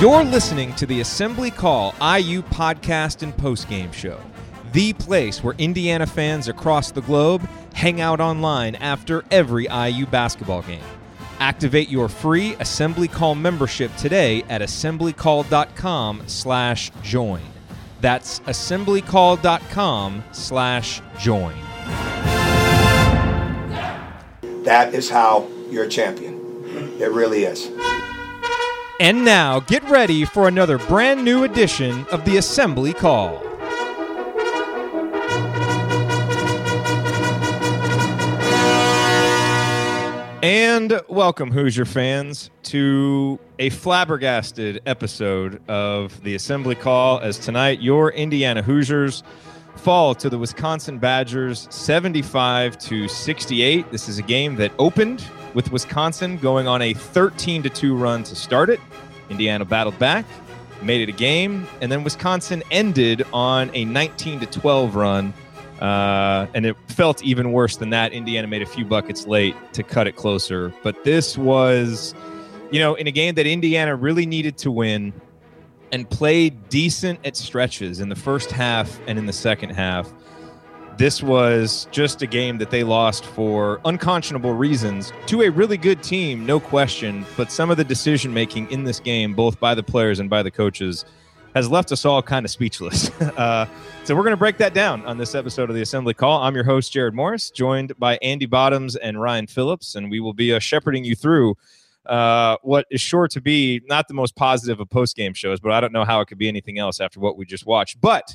You're listening to the Assembly Call IU podcast and postgame show, the place where Indiana fans across the globe hang out online after every IU basketball game. Activate your free Assembly Call membership today at assemblycall.com/join. That's assemblycall.com slash join. That is how you're a champion. It really is. And now get ready for another brand new edition of the Assembly Call. And welcome, Hoosier fans, to a flabbergasted episode of the Assembly Call. As tonight, your Indiana Hoosiers fall to the Wisconsin Badgers 75 to 68. This is a game that opened with Wisconsin going on a 13 to 2 run to start it. Indiana battled back, made it a game, and then Wisconsin ended on a 19 to 12 run uh, and it felt even worse than that. Indiana made a few buckets late to cut it closer. But this was, you know, in a game that Indiana really needed to win and played decent at stretches in the first half and in the second half. This was just a game that they lost for unconscionable reasons to a really good team, no question. But some of the decision making in this game, both by the players and by the coaches, has left us all kind of speechless. Uh, so we're going to break that down on this episode of the Assembly Call. I'm your host, Jared Morris, joined by Andy Bottoms and Ryan Phillips, and we will be uh, shepherding you through uh, what is sure to be not the most positive of post game shows, but I don't know how it could be anything else after what we just watched. But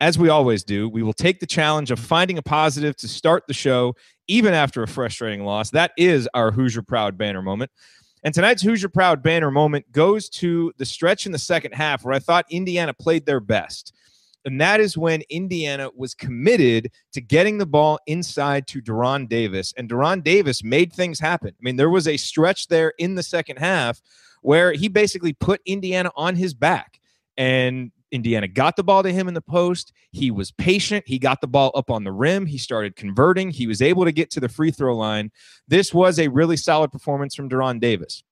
as we always do, we will take the challenge of finding a positive to start the show, even after a frustrating loss. That is our Hoosier Proud banner moment. And tonight's Hoosier Proud banner moment goes to the stretch in the second half where I thought Indiana played their best. And that is when Indiana was committed to getting the ball inside to De'Ron Davis. And De'Ron Davis made things happen. I mean, there was a stretch there in the second half where he basically put Indiana on his back. And Indiana got the ball to him in the post. He was patient. He got the ball up on the rim. He started converting. He was able to get to the free throw line. This was a really solid performance from De'Ron Davis.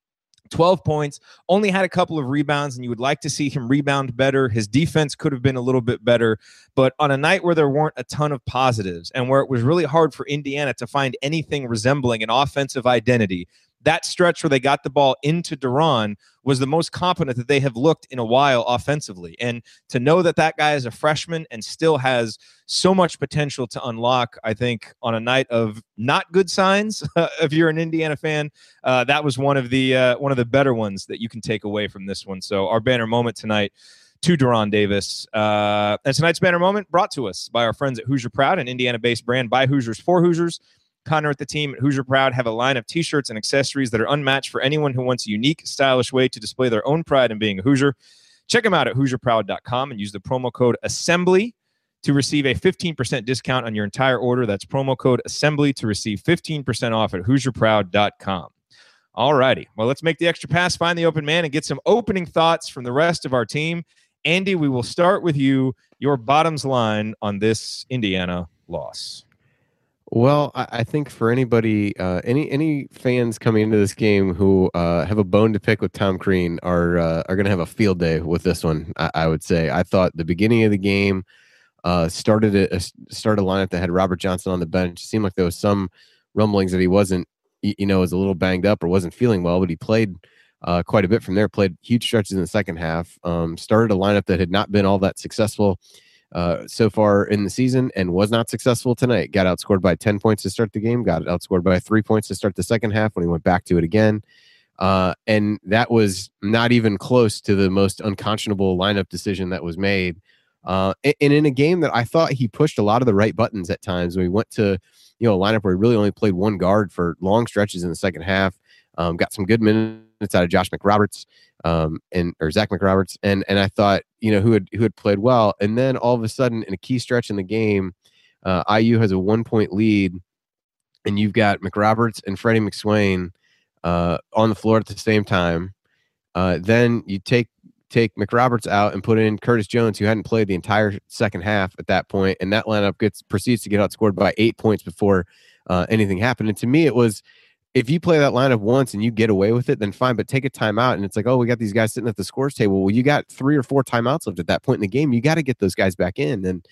12 points, only had a couple of rebounds, and you would like to see him rebound better. His defense could have been a little bit better, but on a night where there weren't a ton of positives and where it was really hard for Indiana to find anything resembling an offensive identity, that stretch where they got the ball into De'Ron was the most competent that they have looked in a while offensively. And to know that that guy is a freshman and still has so much potential to unlock, I think on a night of not good signs, if you're an Indiana fan, uh, that was one of the uh, one of the better ones that you can take away from this one. So our banner moment tonight to De'Ron Davis. Uh, and tonight's banner moment brought to us by our friends at Hoosier Proud, an Indiana-based brand by Hoosiers for Hoosiers. Connor at the team at Hoosier Proud have a line of t-shirts and accessories that are unmatched for anyone who wants a unique, stylish way to display their own pride in being a Hoosier. Check them out at HoosierProud.com and use the promo code Assembly to receive a 15% discount on your entire order. That's promo code Assembly to receive 15% off at HoosierProud.com. All righty. Well, let's make the extra pass, find the open man, and get some opening thoughts from the rest of our team. Andy, we will start with you. Your bottoms line on this Indiana loss. Well, I, think for anybody, uh, any any fans coming into this game who uh, have a bone to pick with Tom Crean are uh, are going to have a field day with this one. I, I, would say. I thought the beginning of the game uh, started a, started a lineup that had Robert Johnson on the bench. It seemed like there was some rumblings that he wasn't, you know, was a little banged up or wasn't feeling well, but he played uh, quite a bit from there. Played huge stretches in the second half. Um, started a lineup that had not been all that successful uh, so far in the season and was not successful tonight. Got outscored by 10 points to start the game, got outscored by three points to start the second half when he went back to it again. Uh, and that was not even close to the most unconscionable lineup decision that was made. Uh, and in a game that I thought he pushed a lot of the right buttons at times, we went to you know a lineup where he really only played one guard for long stretches in the second half. Um, got some good minutes out of Josh McRoberts um, and or Zach McRoberts, and and I thought you know who had who had played well, and then all of a sudden in a key stretch in the game, uh, IU has a one point lead, and you've got McRoberts and Freddie McSwain uh, on the floor at the same time. Uh, then you take take McRoberts out and put in Curtis Jones, who hadn't played the entire second half at that point, and that lineup gets proceeds to get outscored by eight points before uh, anything happened. And to me, it was if you play that lineup once and you get away with it, then fine. But take a timeout, and it's like, oh, we got these guys sitting at the scores table. Well, you got three or four timeouts left at that point in the game. You got to get those guys back in, and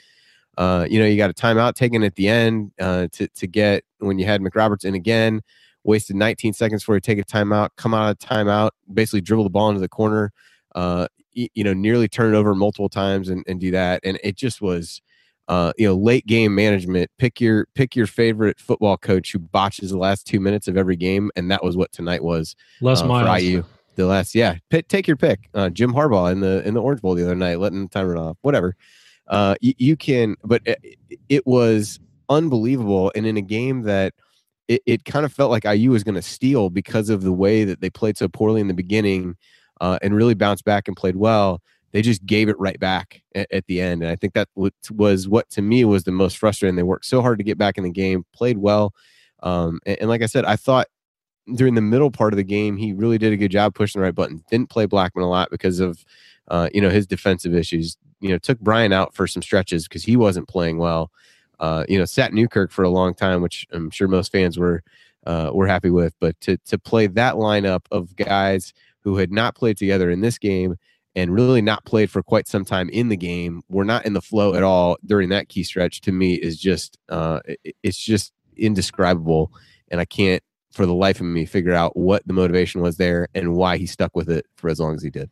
uh, you know, you got a timeout taken at the end uh, to to get when you had McRoberts in again. Wasted 19 seconds before you take a timeout. Come out of timeout, basically dribble the ball into the corner. Uh, you, you know, nearly turn it over multiple times and, and do that. And it just was uh, you know, late game management. Pick your pick your favorite football coach who botches the last two minutes of every game, and that was what tonight was. Les uh, Miles. IU. The last, yeah, pick, take your pick. Uh, Jim Harbaugh in the in the Orange Bowl the other night, letting the time run off. Whatever. Uh, you, you can, but it, it, was unbelievable, and in a game that it, it kind of felt like IU was going to steal because of the way that they played so poorly in the beginning, uh, and really bounced back and played well they just gave it right back at, at, the end. And I think that was what to me was the most frustrating. They worked so hard to get back in the game, played well. Um, and, and, like I said, I thought during the middle part of the game, he really did a good job pushing the right button. Didn't play Blackman a lot because of, uh, you know, his defensive issues. You know, took Brian out for some stretches because he wasn't playing well. Uh, you know, sat Newkirk for a long time, which I'm sure most fans were uh, were happy with. But to to play that lineup of guys who had not played together in this game and really not played for quite some time in the game, we're not in the flow at all during that key stretch. To me, is just uh, it's just indescribable, and I can't for the life of me figure out what the motivation was there and why he stuck with it for as long as he did.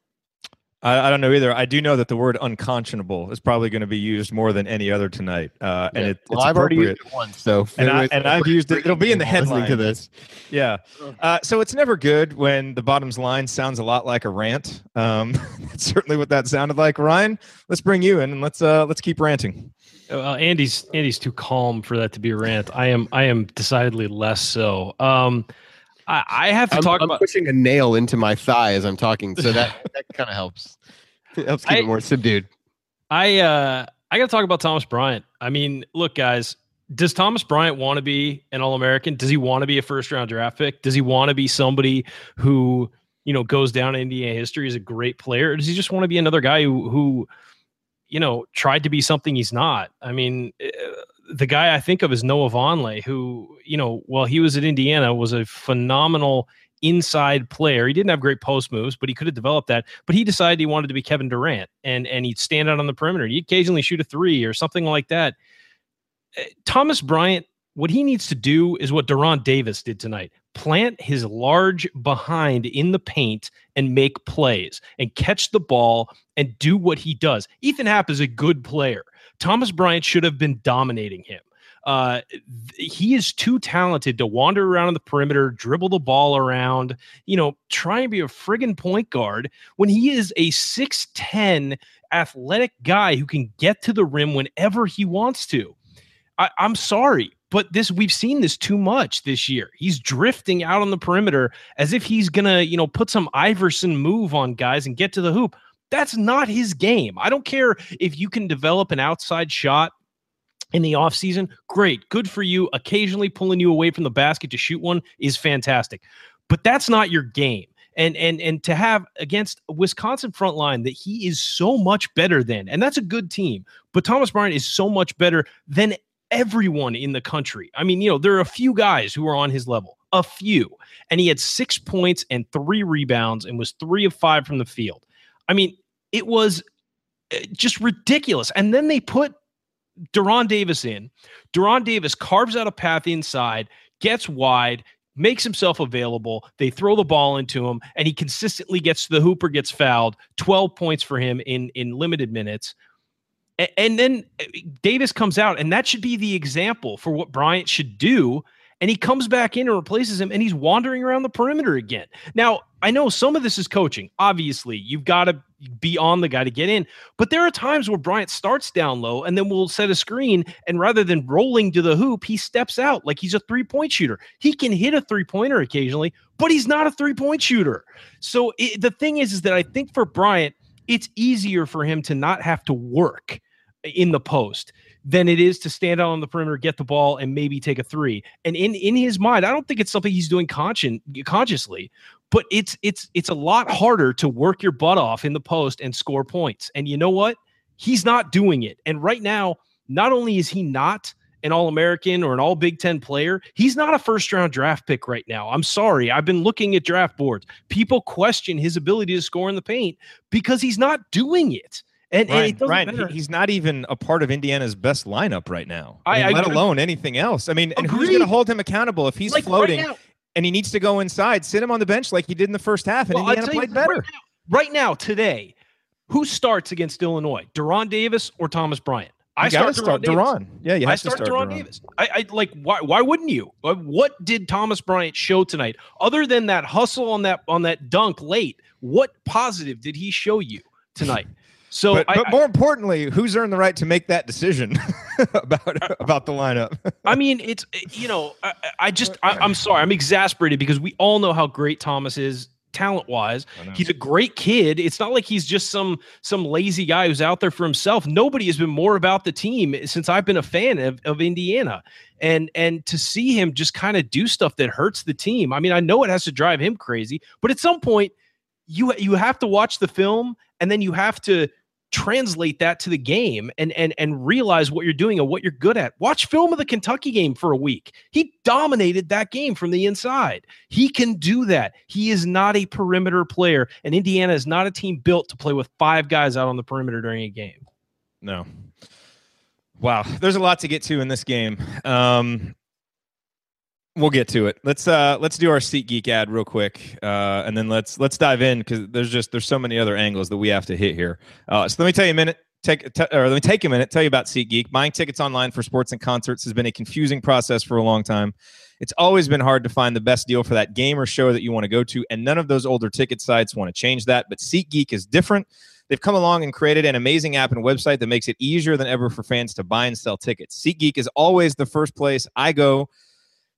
I, I, don't know either. I do know that the word unconscionable is probably going to be used more than any other tonight, uh, and it, well, I've already used it once, so and, I, and I've used it. It'll be in the headline to this. Yeah. Uh, so it's never good when the bottom's line sounds a lot like a rant. Um, that's certainly what that sounded like. Ryan, let's bring you in and let's uh, let's keep ranting. Uh, Andy's Andy's too calm for that to be a rant. I am I am decidedly less so. Um, I, I have to I'm, talk I'm about pushing a nail into my thigh as I'm talking, so that that kind of helps. It helps keep I, it more subdued. I uh I got to talk about Thomas Bryant. I mean, look, guys, does Thomas Bryant want to be an All American? Does he want to be a first round draft pick? Does he want to be somebody who you know goes down in Indiana history as a great player? Or does he just want to be another guy who who you know tried to be something he's not? I mean. The guy I think of is Noah Vonleh, who, you know, while he was at Indiana, was a phenomenal inside player. He didn't have great post moves, but he could have developed that. But he decided he wanted to be Kevin Durant and and he'd stand out on the perimeter. He'd occasionally shoot a three or something like that. Eh, Thomas Bryant, what he needs to do is what De'Ron Davis did tonight. Plant his large behind in the paint and make plays and catch the ball and do what he does. Ethan Happ is a good player. Thomas Bryant should have been dominating him. Uh, he is too talented to wander around the perimeter, dribble the ball around, you know, try and be a friggin' point guard when he is a 6'10 athletic guy who can get to the rim whenever he wants to. I, I'm sorry, but this we've seen this too much this year. He's drifting out on the perimeter as if he's gonna, you know, put some Iverson move on guys and get to the hoop. That's not his game. I don't care if you can develop an outside shot in the offseason. Great. Good for you. Occasionally pulling you away from the basket to shoot one is fantastic. But that's not your game. And and and to have against Wisconsin front line that he is so much better than, and that's a good team. But Thomas Bryant is so much better than everyone in the country. I mean, you know, there are a few guys who are on his level, a few. And he had six points and three rebounds and was three of five from the field. I mean, it was eh, just ridiculous. And then they put De'Ron Davis in. De'Ron Davis carves out a path inside, gets wide, makes himself available. They throw the ball into him, and he consistently gets to the hooper, gets fouled. 12 points for him in, in limited minutes. and then eh, Davis comes out, and that should be the example for what Bryant should do and he comes back in and replaces him and he's wandering around the perimeter again. Now, I know some of this is coaching. Obviously, you've got to be on the guy to get in, but there are times where Bryant starts down low and then we'll set a screen and rather than rolling to the hoop, he steps out like he's a three-point shooter. He can hit a three-pointer occasionally, but he's not a three-point shooter. So it, the thing is is that I think for Bryant, it's easier for him to not have to work in the post than it is to stand out on the perimeter, get the ball, and maybe take a three. And in in his mind, I don't think it's something he's doing conscious consciously, but it's it's it's a lot harder to work your butt off in the post and score points. And you know what? He's not doing it. And right now, not only is he not an All American or an All Big Ten player, he's not a first round draft pick right now. I'm sorry. I've been looking at draft boards. People question his ability to score in the paint because he's not doing it. And, Ryan, and Ryan, he- he's not even a part of Indiana's best lineup right now. I- I mean, I- let alone anything else. I mean, and who's going to hold him accountable if he's Like, right floating now- and he needs to go inside? Sit him on the bench like he did in the first half, and Well, Indiana played right better. now- Right now, today, who starts against Illinois? De'Ron Davis or Thomas Bryant? I start De'Ron. Davis. Yeah, you have I to start, start. Davis. I, I like why why wouldn't you? Uh, What did Thomas Bryant show tonight other than that hustle on that on that dunk late? What positive did he show you tonight? So but, I, but more importantly, who's earned the right to make that decision about about the lineup? I, I mean, it's you know, I, I- I just I, I'm sorry, I'm exasperated because we all know how great Thomas is talent wise. He's a great kid. It's not like he's just some some lazy guy who's out there for himself. Nobody has been more about the team since I've been a fan of, of Indiana. And and to see him just kind of do stuff that hurts the team. I mean, I know it has to drive him crazy, but at some point you you have to watch the film and then you have to translate that to the game and and and realize what you're doing and what you're good at. Watch film of the Kentucky game for a week. He dominated that game from the inside. He can do that. He is not a perimeter player, and Indiana is not a team built to play with five guys out on the perimeter during a game. No. Wow, there's a lot to get to in this game. Um, we'll get to it. Let's uh, let's do our SeatGeek ad real quick, uh, and then let's let's dive in because there's just there's so many other angles that we have to hit here. Uh, so let me tell you a minute. Take t- or let me take a minute. Tell you about SeatGeek. Buying tickets online for sports and concerts has been a confusing process for a long time. It's always been hard to find the best deal for that game or show that you want to go to, and none of those older ticket sites want to change that. But SeatGeek is different. They've come along and created an amazing app and website that makes it easier than ever for fans to buy and sell tickets. SeatGeek is always the first place I go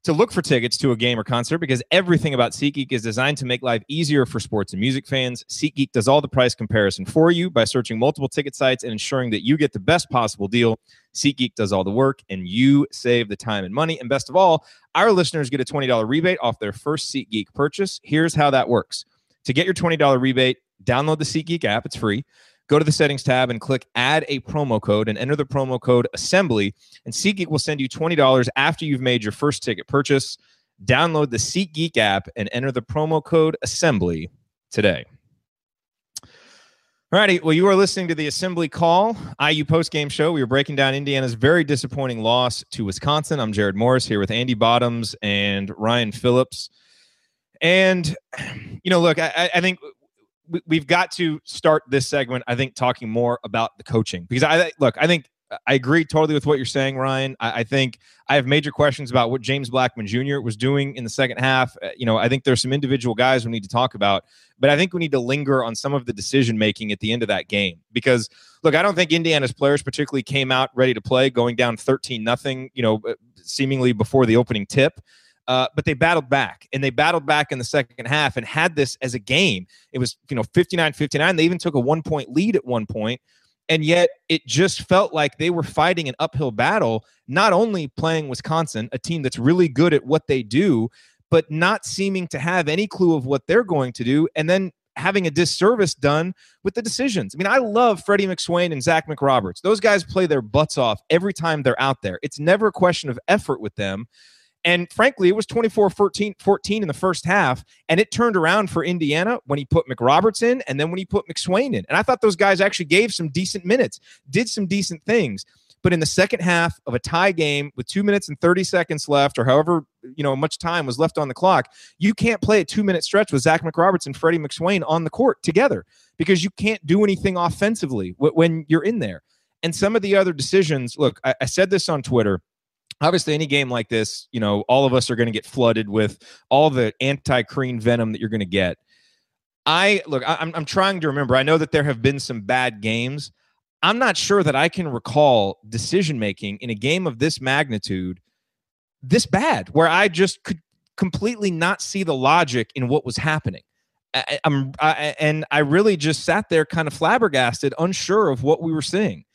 to look for tickets to a game or concert because everything about SeatGeek is designed to make life easier for sports and music fans. SeatGeek does all the price comparison for you by searching multiple ticket sites and ensuring that you get the best possible deal. SeatGeek does all the work and you save the time and money. And best of all, our listeners get a $20 rebate off their first SeatGeek purchase. Here's how that works. To get your $20 rebate, download the SeatGeek app. It's free. Go to the settings tab and click add a promo code and enter the promo code assembly. And SeatGeek will send you $20 after you've made your first ticket purchase. Download the SeatGeek app and enter the promo code assembly today. Alrighty, well, you are listening to the Assembly Call IU post game show. We are breaking down Indiana's very disappointing loss to Wisconsin. I'm Jared Morris here with Andy Bottoms and Ryan Phillips. And, you know, look, I, I think we've got to start this segment, I think, talking more about the coaching because I look, I think I agree totally with what you're saying, Ryan. I, I think I have major questions about what James Blackman Jr. was doing in the second half. Uh, you know, I think there's some individual guys we need to talk about, but I think we need to linger on some of the decision making at the end of that game because look, I don't think Indiana's players particularly came out ready to play, going down 13 nothing. You know, uh, seemingly before the opening tip. Uh, but they battled back and they battled back in the second half and had this as a game. It was, you know, 59 59. They even took a one point lead at one point, And yet it just felt like they were fighting an uphill battle, not only playing Wisconsin, a team that's really good at what they do, but not seeming to have any clue of what they're going to do. And then having a disservice done with the decisions. I mean, I love Freddie McSwain and Zach McRoberts. Those guys play their butts off every time they're out there. It's never a question of effort with them. And frankly, it was 24 14, 14 in the first half. And it turned around for Indiana when he put McRoberts in and then when he put McSwain in. And I thought those guys actually gave some decent minutes, did some decent things. But in the second half of a tie game with two minutes and 30 seconds left, or however you know much time was left on the clock, you can't play a two minute stretch with Zach McRoberts and Freddie McSwain on the court together because you can't do anything offensively when you're in there. And some of the other decisions, look, I, I said this on Twitter obviously any game like this you know all of us are going to get flooded with all the anti-crean venom that you're going to get. I look I'm, I'm trying to remember. I know that there have been some bad games. I'm not sure that i can recall decision making in a game of this magnitude this bad where i just could completely not see the logic in what was happening. I, i'm I, and i really just sat there kind of flabbergasted unsure of what we were seeing.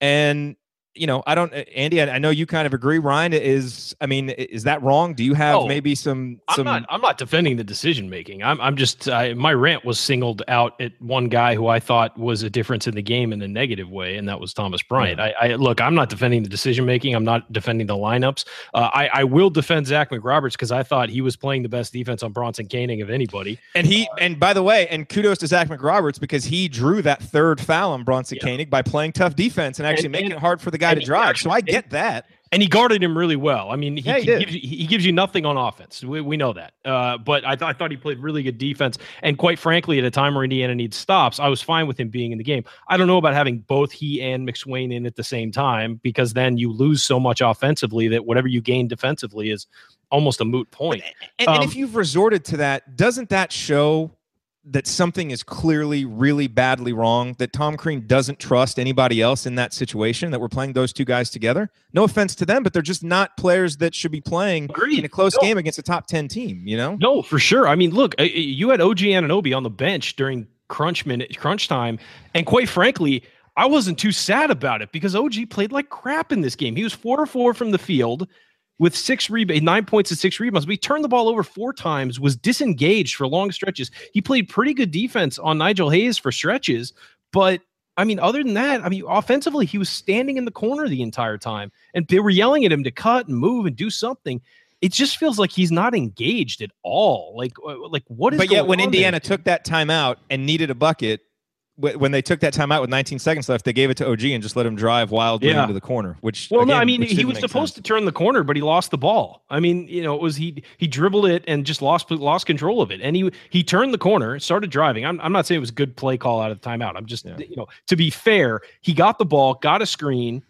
And you know, I don't, Andy. I, I, know you kind of agree. Ryan is. I mean, is that wrong? Do you have oh, maybe some, some? I'm not. I'm not defending the decision making. I'm. I'm just. I, my rant was singled out at one guy who I thought was a difference in the game in a negative way, and that was Thomas Bryant. Yeah. I, I, look. I'm not defending the decision making. I'm not defending the lineups. Uh, I, I will defend Zach McRoberts because I thought he was playing the best defense on Bronson Koenig of anybody. And he. Uh, and by the way, and kudos to Zach McRoberts because he drew that third foul on Bronson yeah. Koenig by playing tough defense and actually and, making and, it hard for the guy to drive. So I get that. And he guarded him really well. I mean, he, yeah, he, he gives, you, he gives you nothing on offense. We, we know that. Uh, but I, th- I thought he played really good defense. And quite frankly, at a time where Indiana needs stops, I was fine with him being in the game. I don't know about having both he and McSwain in at the same time because then you lose so much offensively that whatever you gain defensively is almost a moot point. And, and, um, and if you've resorted to that, doesn't that show that something is clearly really badly wrong, that Tom Crean doesn't trust anybody else in that situation, that we're playing those two guys together. No offense to them, but they're just not players that should be playing Agreed. in a close no. game against a top 10 team, you know? No, for sure. I mean, look, uh, uh, you had OG Anunoby on the bench during crunch minute, crunch time. And quite frankly, I wasn't too sad about it because OG played like crap in this game. He was four or four from the field with six rebounds, nine points and six rebounds. He turned the ball over four times, was disengaged for long stretches. He played pretty good defense on Nigel Hayes for stretches, but I mean, other than that, I mean, offensively, he was standing in the corner the entire time, and they were yelling at him to cut and move and do something. It just feels like he's not engaged at all. Like, uh, like what is? But yet, when Indiana there? took that timeout and needed a bucket, when they took that time out with 19 seconds left, they gave it to OG and just let him drive wild yeah. into the corner. Which well, again, no, I mean he was supposed sense. to turn the corner, but he lost the ball. I mean, you know, it was he he dribbled it and just lost lost control of it, and he he turned the corner, started driving. I'm I'm not saying it was a good play call out of the timeout. I'm just yeah. you know to be fair, he got the ball, got a screen,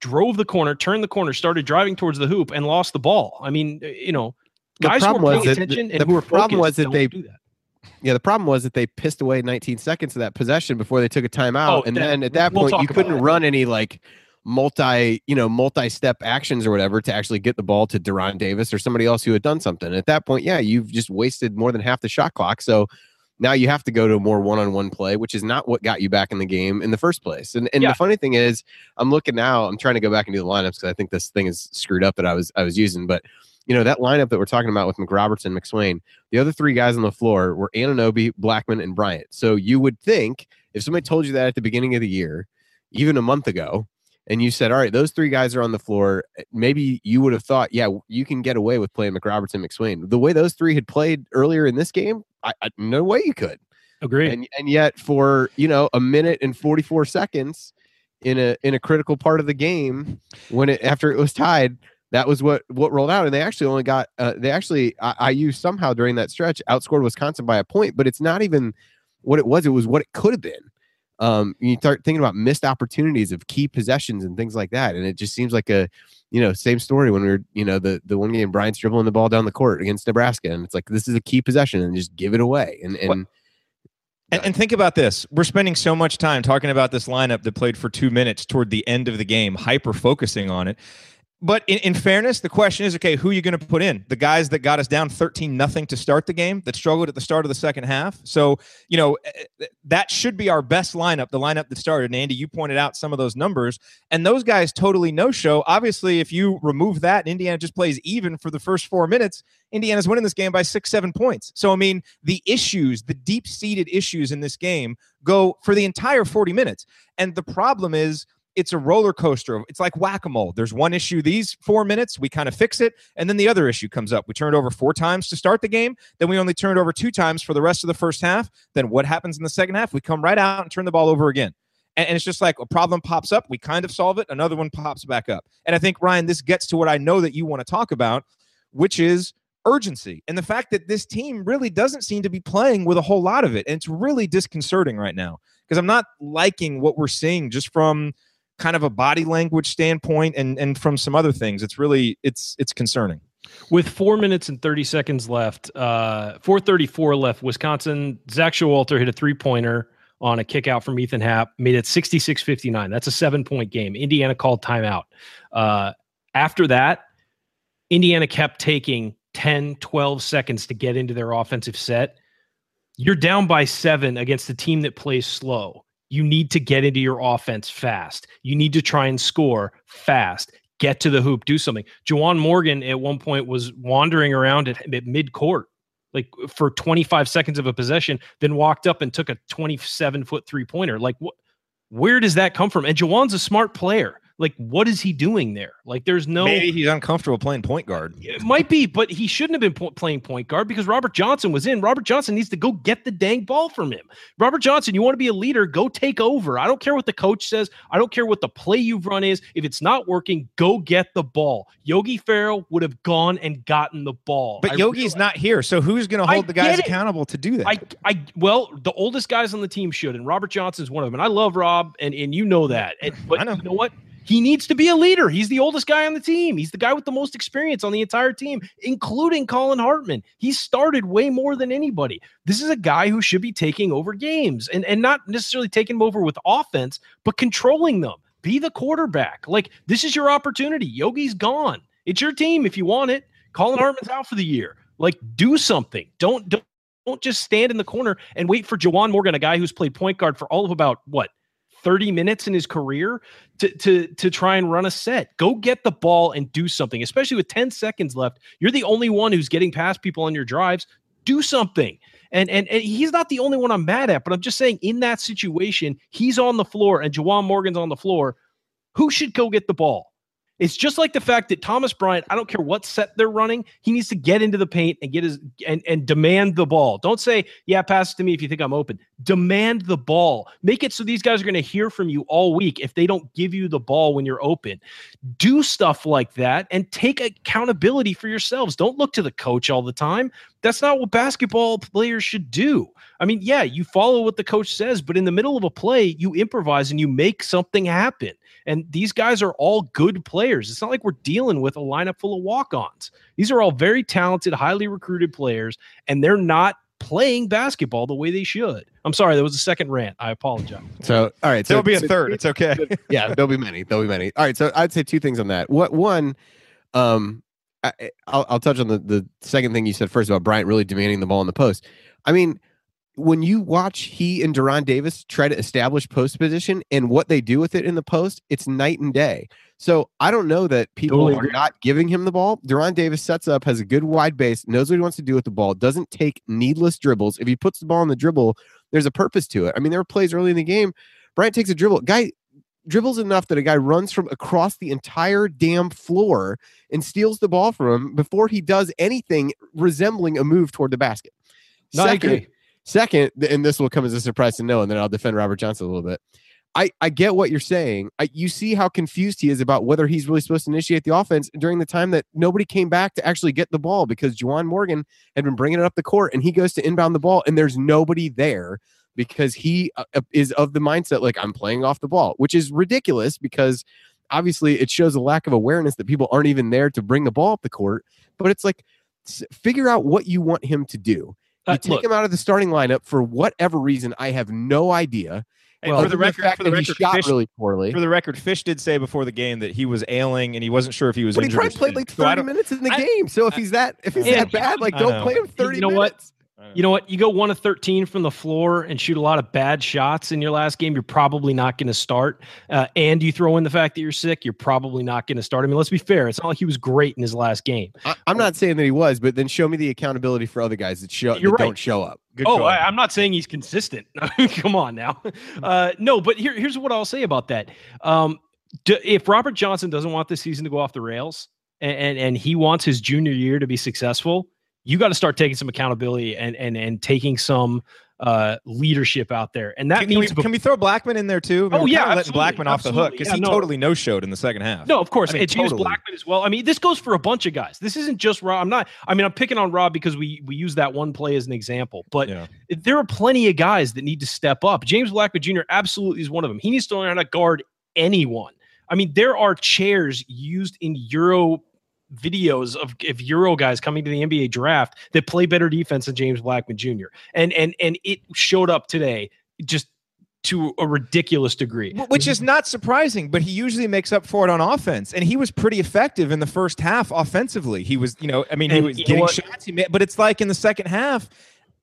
drove the corner, turned the corner, started driving towards the hoop, and lost the ball. I mean, you know, guys who were paying attention the, and who were problem was that they do that yeah, the problem was that they pissed away 19 seconds of that possession before they took a timeout, oh, and that, then at that we'll point you couldn't run any like multi, you know, multi-step actions or whatever to actually get the ball to De'Ron Davis or somebody else who had done something. At that point, yeah, you've just wasted more than half the shot clock. So now you have to go to a more one-on-one play, which is not what got you back in the game in the first place. And and yeah. the funny thing is, I'm looking now, I'm trying to go back and do the lineups because I think this thing is screwed up that I was I was using, but you know, that lineup that we're talking about with McRobertson, McSwain, the other three guys on the floor were Anunoby, Blackman, and Bryant. So you would think if somebody told you that at the beginning of the year, even a month ago, and you said, all right, those three guys are on the floor, eh, maybe you would have thought, yeah, you can get away with playing McRobertson, McSwain. The way those three had played earlier in this game, I, I no way you could. Agree. And, and yet for, you know, a minute and 44 seconds in a in a critical part of the game when it after it was tied, that was what what rolled out and they actually only got uh, they actually I, IU somehow during that stretch outscored Wisconsin by a point but it's not even what it was it was what it could have been um you start thinking about missed opportunities of key possessions and things like that and it just seems like a you know same story when we are you know the the one game Bryant's dribbling the ball down the court against Nebraska and it's like this is a key possession and just give it away and and and, and, think about this. We're spending so much time talking about this lineup that played for two minutes toward the end of the game, hyper focusing on it. But in, in, fairness, the question is, okay, who are you going to put in? The guys that got us down 13 nothing to start the game, that struggled at the start of the second half. So, you know, eh, eh, that should be our best lineup, the lineup that started. And Andy, you pointed out some of those numbers, and those guys totally no show. Obviously, if you remove that, Indiana just plays even for the first four minutes. Indiana's winning this game by six, seven points. So, I mean, the issues, the deep seated issues in this game go for the entire 40 minutes. And the problem is, it's a roller coaster. It's like whack a mole. There's one issue these four minutes, we kind of fix it, and then the other issue comes up. We turn it over four times to start the game, then we only turn it over two times for the rest of the first half. Then what happens in the second half? We come right out and turn the ball over again. And, and it's just like a problem pops up, we kind of solve it, another one pops back up. And I think, Ryan, this gets to what I know that you want to talk about, which is urgency and the fact that this team really doesn't seem to be playing with a whole lot of it. And it's really disconcerting right now because I'm not liking what we're seeing just from kind of a body language standpoint and and from some other things. It's really it's it's concerning. With four minutes and 30 seconds left uh 434 left wisconsin zach showalter hit a three-pointer on a kick out from ethan happ made it 66-59 that's a seven point game. Indiana called timeout. Uh after that indiana kept taking 10 12 seconds to get into their offensive set. You're down by seven against a team that plays slow You need to get into your offense fast. You need to try and score fast. Get to the hoop, do something. Juwan Morgan at one point was wandering around at, at mid court, like for 25 seconds of a possession, then walked up and took a 27 foot three pointer. Like, what? Where does that come from? And Juwan's a smart player. Like, what is he doing there? Like, there's no. Maybe he's uncomfortable playing point guard. It might be, but he shouldn't have been po- playing point guard because Robert Johnson was in. Robert Johnson needs to go get the dang ball from him. Robert Johnson, you want to be a leader, go take over. I don't care what the coach says. I don't care what the play you've run is. If it's not working, go get the ball. Yogi Ferrell would have gone and gotten the ball. But I Yogi's realize- not here, so who's going to I hold the guys accountable to do that? I, I, well, the oldest guys on the team should, and Robert Johnson's one of them. And I love Rob, and and you know that. And, but I you know what? He needs to be a leader. He's the oldest guy on the team. He's the guy with the most experience on the entire team, including Collin Hartman. He started way more than anybody. This is a guy who should be taking over games and, and not necessarily taking them over with offense, but controlling them. Be the quarterback. Like, this is your opportunity. Yogi's gone. It's your team if you want it. Collin Hartman's out for the year. Like, do something. Don't, don't don't just stand in the corner and wait for Juwan Morgan, a guy who's played point guard for all of about what 30 minutes in his career to to to try and run a set. Go get the ball and do something, especially with 10 seconds left. You're the only one who's getting past people on your drives. Do something. And, and and he's not the only one I'm mad at, but I'm just saying in that situation, he's on the floor and Juwan Morgan's on the floor. Who should go get the ball? It's just like the fact that Thomas Bryant, I don't care what set they're running, he needs to get into the paint and get his and, and demand the ball. Don't say, yeah, pass it to me if you think I'm open. Demand the ball. Make it so these guys are going to hear from you all week if they don't give you the ball when you're open. Do stuff like that and take accountability for yourselves. Don't look to the coach all the time. That's not what basketball players should do. I mean, yeah, you follow what the coach says, but in the middle of a play, you improvise and you make something happen. And these guys are all good players. It's not like we're dealing with a lineup full of walk ons. These are all very talented, highly recruited players, and they're not playing basketball the way they should. I'm sorry, there was a second rant. I apologize. So, all right. So There'll be a so- third. It's okay. yeah, there'll be many. There'll be many. All right. So I'd say two things on that. What one, um, I, I'll, I'll touch on the the second thing you said first about Bryant really demanding the ball in the post. I mean, when you watch he and De'Ron Davis try to establish post position and what they do with it in the post, it's night and day. So I don't know that people Totally are agree. not giving him the ball. De'Ron Davis sets up, has a good wide base, knows what he wants to do with the ball, doesn't take needless dribbles. If he puts the ball on the dribble, there's a purpose to it. I mean, there were plays early in the game. Bryant takes a dribble. Guy dribbles enough that a guy runs from across the entire damn floor and steals the ball from him before he does anything resembling a move toward the basket. No, I Second, agree. Second, and this will come as a surprise to no, and then I'll defend Robert Johnson a little bit. I, I get what you're saying. I, you see how confused he is about whether he's really supposed to initiate the offense during the time that nobody came back to actually get the ball because Juwan Morgan had been bringing it up the court and he goes to inbound the ball and there's nobody there because he uh, uh, is of the mindset like I'm playing off the ball, which is ridiculous because obviously it shows a lack of awareness that people aren't even there to bring the ball up the court. But it's like figure out what you want him to do. You Uh, take look, him out of the starting lineup for whatever reason. I have no idea. And Well, for the record, fact for the record, shot Fish, really poorly. for the record, Fish did say before the game that he was ailing and he wasn't sure if he was But he probably played like something. So 30 minutes in the I- game. So if he's that if he's Yeah, that bad, like don't know. play him 30 You know what? minutes. You know what? You go one of 13 from the floor and shoot a lot of bad shots in your last game, you're probably not going to start. Uh, and you throw in the fact that you're sick, you're probably not going to start. I mean, let's be fair. It's not like he was great in his last game. I, I'm not saying that he was, but then show me the accountability for other guys that show You're that right. don't show up. Good oh. I, I'm not saying he's consistent. Come on now. Uh, no, but here, here's what I'll say about that. Um, d- if Robert Johnson doesn't want this season to go off the rails and, and, and he wants his junior year to be successful, you got to start taking some accountability and, and, and taking some uh, leadership out there. And that Can, can we, means can we throw Blackman in there too? I mean, Oh, yeah, letting Blackman off the hook because Yeah, he no. totally no showed in the second half. No, of course. I mean, James totally. Blackman as well. I mean, this goes for a bunch of guys. This isn't just Rob. I'm not, I mean, I'm picking on Rob because we we use that one play as an example. But Yeah. there are plenty of guys that need to step up. James Blackman Jr. absolutely is one of them. He needs to learn how to guard anyone. I mean, there are chairs used in Euro videos of, of Euro guys coming to the NBA draft that play better defense than James Blackman Jr. And and and it showed up today just to a ridiculous degree. Which is not surprising, but he usually makes up for it on offense, and he was pretty effective in the first half offensively. He was, you know, I mean, he was getting what? shots, he made, but it's like in the second half.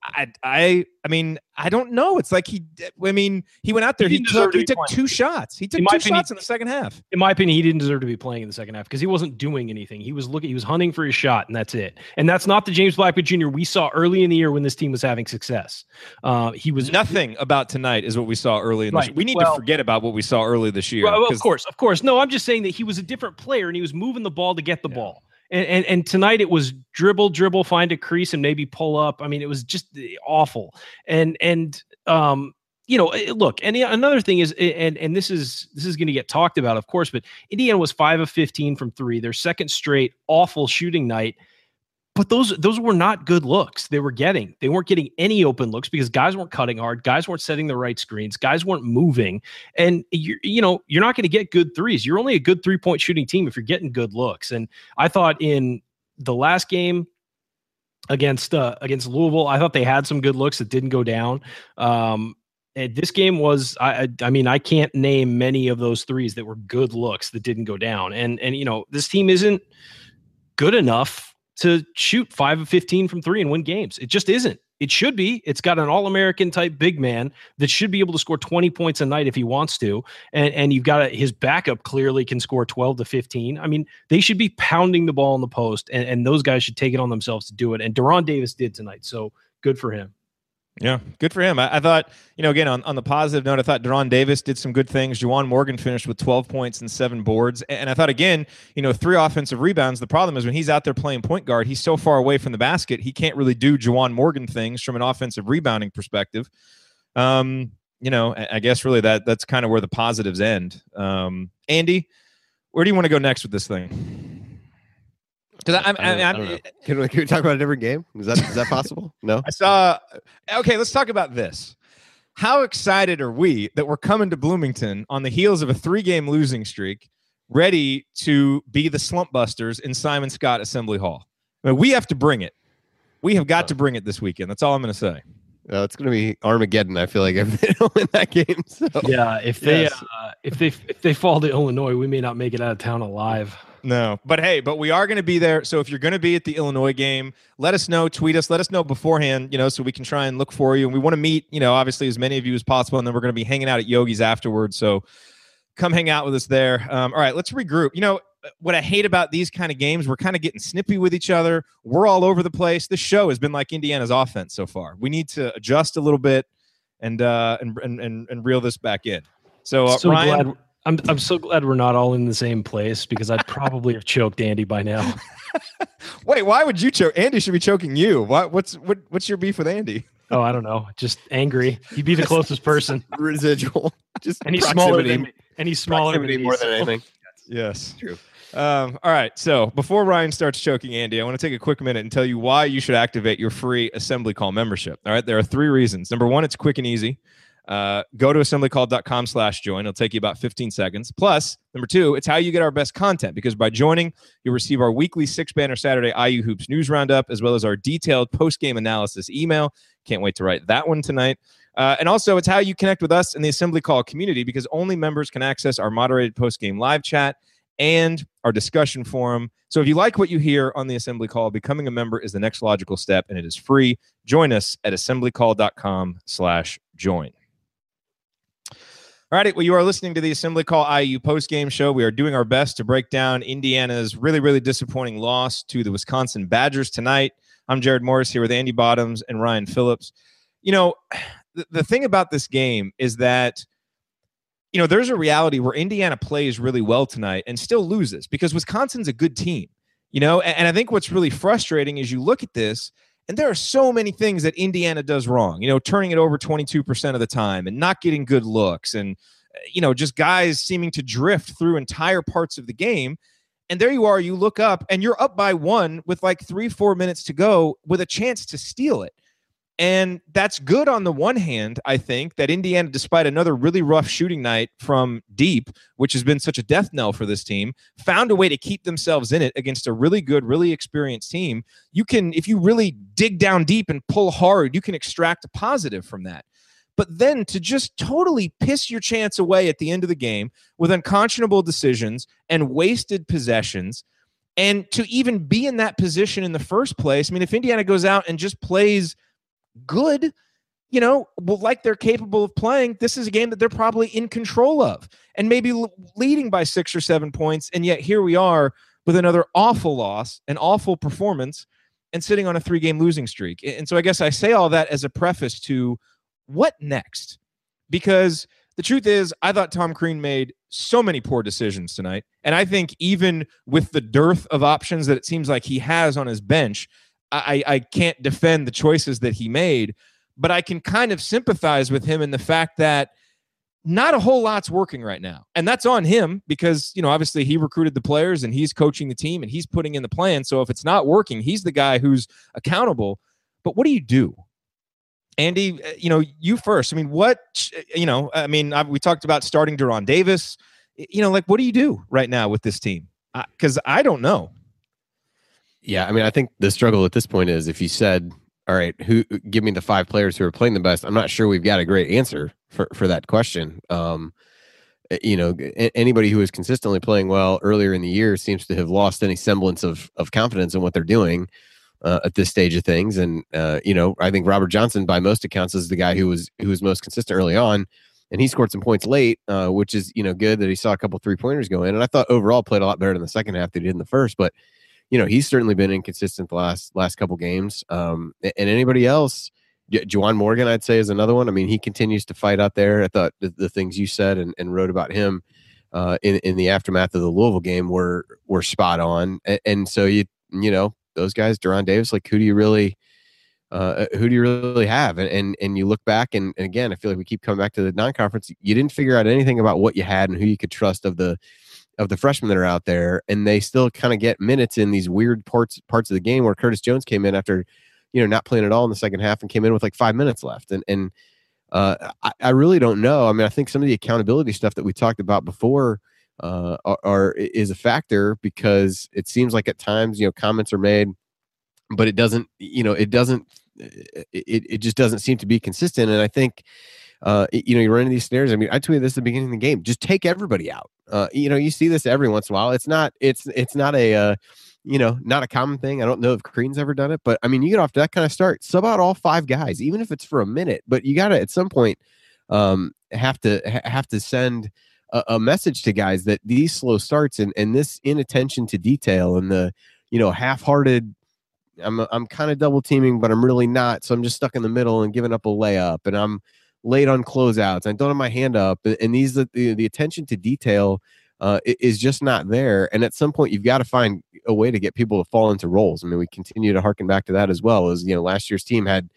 I, I, I mean, I don't know. It's like he. I mean, he went out there. He, He took, to he took two shots. He took two opinion- shots in the second half. in my opinion, he didn't deserve to be playing in the second half because he wasn't doing anything. He was looking, he was hunting for his shot, and that's it. And that's not the James Blackman Jr. we saw early in the year when this team was having success. Uh, he was Nothing about tonight is what we saw early in this. Right. We need Well- to forget about what we saw early this year. Well, of course, of course. No, I'm just saying that he was a different player and he was moving the ball to get the ball. And, and and tonight it was dribble, dribble, find a crease, and maybe pull up. I mean, it was just eh, awful. And and um, you know, eh, look, and another thing is, eh, and and this is this is going to get talked about, of course, but Indiana was five of fifteen from three. Their second straight awful shooting night. But those those were not good looks. They were getting. They weren't getting any open looks because guys weren't cutting hard. Guys weren't setting the right screens. Guys weren't moving. And you you know you're not going to get good threes. You're only a good three point shooting team if you're getting good looks. And I thought in the last game against uh, against Louisville, I thought they had some good looks that didn't go down. Um, and this game was I, I I mean I can't name many of those threes that were good looks that didn't go down. And and you know this team isn't good enough to shoot five of 15 from three and win games. It just isn't. It should be. It's got an all American type big man that should be able to score 20 points a night if he wants to. And, and you've got a, his backup clearly can score 12 to 15. I mean, they should be pounding the ball in the post, and, and those guys should take it on themselves to do it. And De'Ron Davis did tonight. So good for him. Yeah, good for him. I, I thought, you know, again on, on the positive note, I thought De'Ron Davis did some good things. Juwan Morgan finished with 12 points and seven boards. And, I thought again, you know, three offensive rebounds. The problem is when he's out there playing point guard, he's so far away from the basket, he can't really do Juwan Morgan things from an offensive rebounding perspective. Um, you know, I, I guess really that that's kind of where the positives end. Um, Andy, where do you want to go next with this thing? Because I'm, I don't- I I'm. I'm, Can we, can we talk about a different game? Is that is that possible? No. I saw. Okay, let's talk about this. How excited are we that we're coming to Bloomington on the heels of a three-game losing streak, ready to be the slump busters in Simon Skjodt Assembly Hall? I mean, we have to bring it. We have got to bring it this weekend. That's all I'm going to say. Uh, it's going to be Armageddon. I feel like if they don't win that game. So. Yeah, if they Yes. uh, if they if they fall to Illinois, we may not make it out of town alive. No, but hey, but we are going to be there. So if you're going to be at the Illinois game, let us know, tweet us, let us know beforehand, you know, so we can try and look for you. And we want to meet, you know, obviously as many of you as possible. And then we're going to be hanging out at Yogi's afterwards. So come hang out with us there. Um, all right, let's regroup. You know, what I hate about these kind of games, we're kind of getting snippy with each other. We're all over the place. This show has been like Indiana's offense so far. We need to adjust a little bit and uh and and and, and reel this back in. So, uh, so Ryan, glad I'm I'm so glad we're not all in the same place because I'd probably have choked Andy by now. wait, why would you choke? Andy should be choking you. What what's what what's your beef with Andy? Oh, I don't know, just angry. He'd be the closest person, Residual. Just and he's smaller proximity- than me. And he's smaller than me, more than so- anything. Yes. True. Um, all right. So before Ryan starts choking Andy, I want to take a quick minute and tell you why you should activate your free assembly call membership. All right. There are three reasons. Number one, it's quick and easy. Uh, go to assemblycall.com slash join. It'll take you about 15 seconds. Plus, number two, it's how you get our best content because by joining, you'll receive our weekly six banner Saturday IU Hoops news roundup, as well as our detailed post game analysis email. Can't wait to write that one tonight. Uh, and also, it's how you connect with us in the Assembly Call community because only members can access our moderated post game live chat and our discussion forum. So if you like what you hear on the Assembly Call, becoming a member is the next logical step, and it is free. Join us at assemblycall.com slash join. All right, well, you are listening to the Assembly Call IU post-game show. We are doing our best to break down Indiana's really, really disappointing loss to the Wisconsin Badgers tonight. I'm Jared Morris here with Andy Bottoms and Ryan Phillips. You know, the, the thing about this game is that you know, there's a reality where Indiana plays really well tonight and still loses because Wisconsin's a good team, you know, and, and I think what's really frustrating is you look at this and there are so many things that Indiana does wrong, you know, turning it over 22% of the time and not getting good looks and, uh, you know, just guys seeming to drift through entire parts of the game. And there you are, you look up and you're up by one with like three, four minutes to go with a chance to steal it. And that's good on the one hand, I think, that Indiana, despite another really rough shooting night from deep, which has been such a death knell for this team, found a way to keep themselves in it against a really good, really experienced team. You can, if you really dig down deep and pull hard, you can extract a positive from that. But then to just totally piss your chance away at the end of the game with unconscionable decisions and wasted possessions, and to even be in that position in the first place, I mean, if Indiana goes out and just plays good, you know, like they're capable of playing, this is a game that they're probably in control of and maybe leading by six or seven points. And yet here we are with another awful loss, an awful performance, and sitting on a three game losing streak. And so I guess I say all that as a preface to what next? Because the truth is, I thought Tom Crean made so many poor decisions tonight. And I think even with the dearth of options that it seems like he has on his bench, I, I can't defend the choices that he made. But I can kind of sympathize with him in the fact that not a whole lot's working right now. And that's on him because, you know, obviously he recruited the players and he's coaching the team and he's putting in the plan. So if it's not working, he's the guy who's accountable. But what do you do? Andy, uh, you know, you first. I mean, what, you know, I mean, I, we talked about starting De'Ron Davis. You know, like, what do you do right now with this team? Because I don't know. Yeah. I mean, I think the struggle at this point is if you said, all right, who give me the five players who are playing the best, I'm not sure we've got a great answer for, for that question. Um, eh, you know, anybody who is consistently playing well earlier in the year seems to have lost any semblance of of confidence in what they're doing uh, at this stage of things. And uh, you know, I think Robert Johnson, by most accounts, is the guy who was who was most consistent early on, and he scored some points late, uh, which is you know good that he saw a couple three pointers go in. And I thought overall played a lot better in the second half than he did in the first, but you know he's certainly been inconsistent the last last couple games. Um, and anybody else, Juwan Morgan, I'd say is another one. I mean, he continues to fight out there. I thought the, the things you said and, and wrote about him uh, in in the aftermath of the Louisville game were were spot on. And, and so you you know those guys, De'Ron Davis, like who do you really uh, who do you really have? And, and and you look back and, and again, I feel like we keep coming back to the non-conference. You didn't figure out anything about what you had and who you could trust of the of the freshmen that are out there, and they still kind of get minutes in these weird parts parts of the game where Curtis Jones came in after, you know, not playing at all in the second half and came in with like five minutes left. And and uh, I, I really don't know. I mean, I think some of the accountability stuff that we talked about before uh, are, are is a factor because it seems like at times you know comments are made, but it doesn't. You know, it doesn't. It it just doesn't seem to be consistent. And I think uh, you know, you run into these snares. I mean, I tweeted this at the beginning of the game. Just take everybody out. Uh, you know, you see this every once in a while. It's not, it's, it's not a, uh, you know, not a common thing. I don't know if Crean's ever done it, but I mean, you get off to that kind of start. Sub out all five guys, even if it's for a minute. But you got to at some point um, have to ha- have to send a, a, message to guys that these slow starts and and this inattention to detail and the you know half-hearted. I'm I'm kind of double teaming, but I'm really not. So I'm just stuck in the middle and giving up a layup, and I'm late on closeouts. I don't have my hand up, and these the, the attention to detail uh, is just not there. And at some point, you've got to find a way to get people to fall into roles. I mean, we continue to harken back to that as well. As you know, last year's team had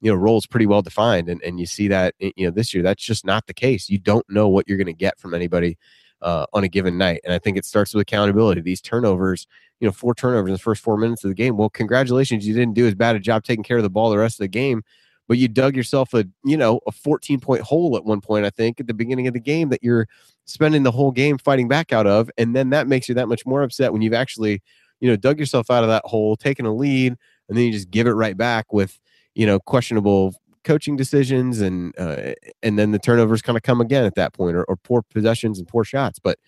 you know roles pretty well defined, and and you see that you know this year that's just not the case. You don't know what you're going to get from anybody. Uh, on a given night. And I think it starts with accountability. These turnovers, you know, four turnovers in the first four minutes of the game. Well, congratulations, you didn't do as bad a job taking care of the ball the rest of the game but you dug yourself a you know a 14 point hole at one point i think at the beginning of the game that you're spending the whole game fighting back out of and then that makes you that much more upset when you've actually you know dug yourself out of that hole taken a lead and then you just give it right back with you know questionable coaching decisions and uh, and then the turnovers kind of come again at that point or, or poor possessions and poor shots but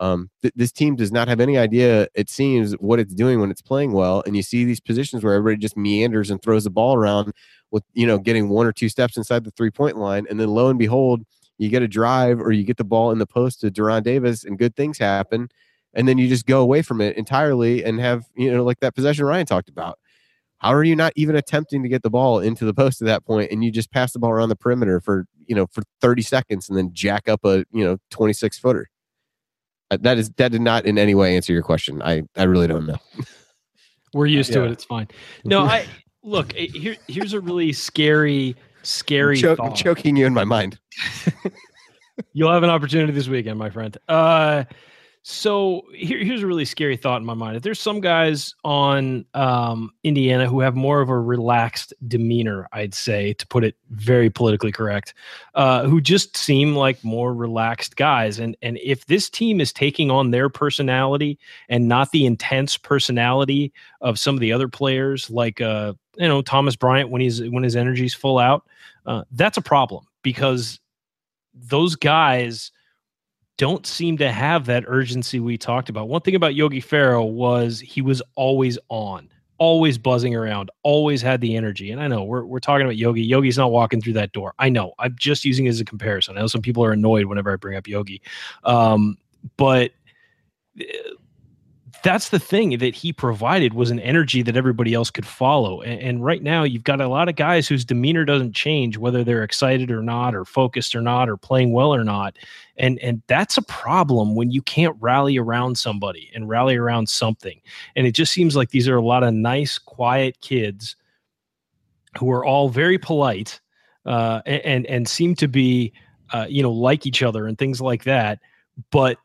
um, th- this team does not have any idea, it seems, what it's doing when it's playing well. And you see these positions where everybody just meanders and throws the ball around with, you know, getting one or two steps inside the three point line. And then lo and behold, you get a drive or you get the ball in the post to De'Ron Davis and good things happen. And then you just go away from it entirely and have, you know, like that possession Ryan talked about. How are you not even attempting to get the ball into the post at that point and you just pass the ball around the perimeter for, you know, for 30 seconds and then jack up a, you know, 26 footer? Uh, that is that did not in any way answer your question. I I really don't know. We're used yeah. to it. It's fine. No, I look eh, here. Here's a really scary, scary. I'm, cho- I'm choking you in my mind. You'll have an opportunity this weekend, my friend. Uh, so here, here's a really scary thought in my mind. If there's some guys on um, Indiana who have more of a relaxed demeanor, I'd say, to put it very politically correct, uh, who just seem like more relaxed guys. And and if this team is taking on their personality and not the intense personality of some of the other players, like uh, you know Thomas Bryant when he's when his energy's full out, uh, that's a problem because those guys don't seem to have that urgency we talked about. One thing about Yogi Ferrell was he was always on. always buzzing around, always had the energy. And I know we're, we're talking about Yogi. Yogi's not walking through that door. I know. I'm just using it as a comparison. I know some people are annoyed whenever I bring up Yogi. Um, but uh, that's the thing that he provided was an energy that everybody else could follow. And, and, right now, you've got a lot of guys whose demeanor doesn't change, whether they're excited or not, or focused or not, or playing well or not. And and that's a problem when you can't rally around somebody and rally around something. And it just seems like these are a lot of nice, quiet kids who are all very polite uh, and and seem to be, uh, you know, like each other and things like that. But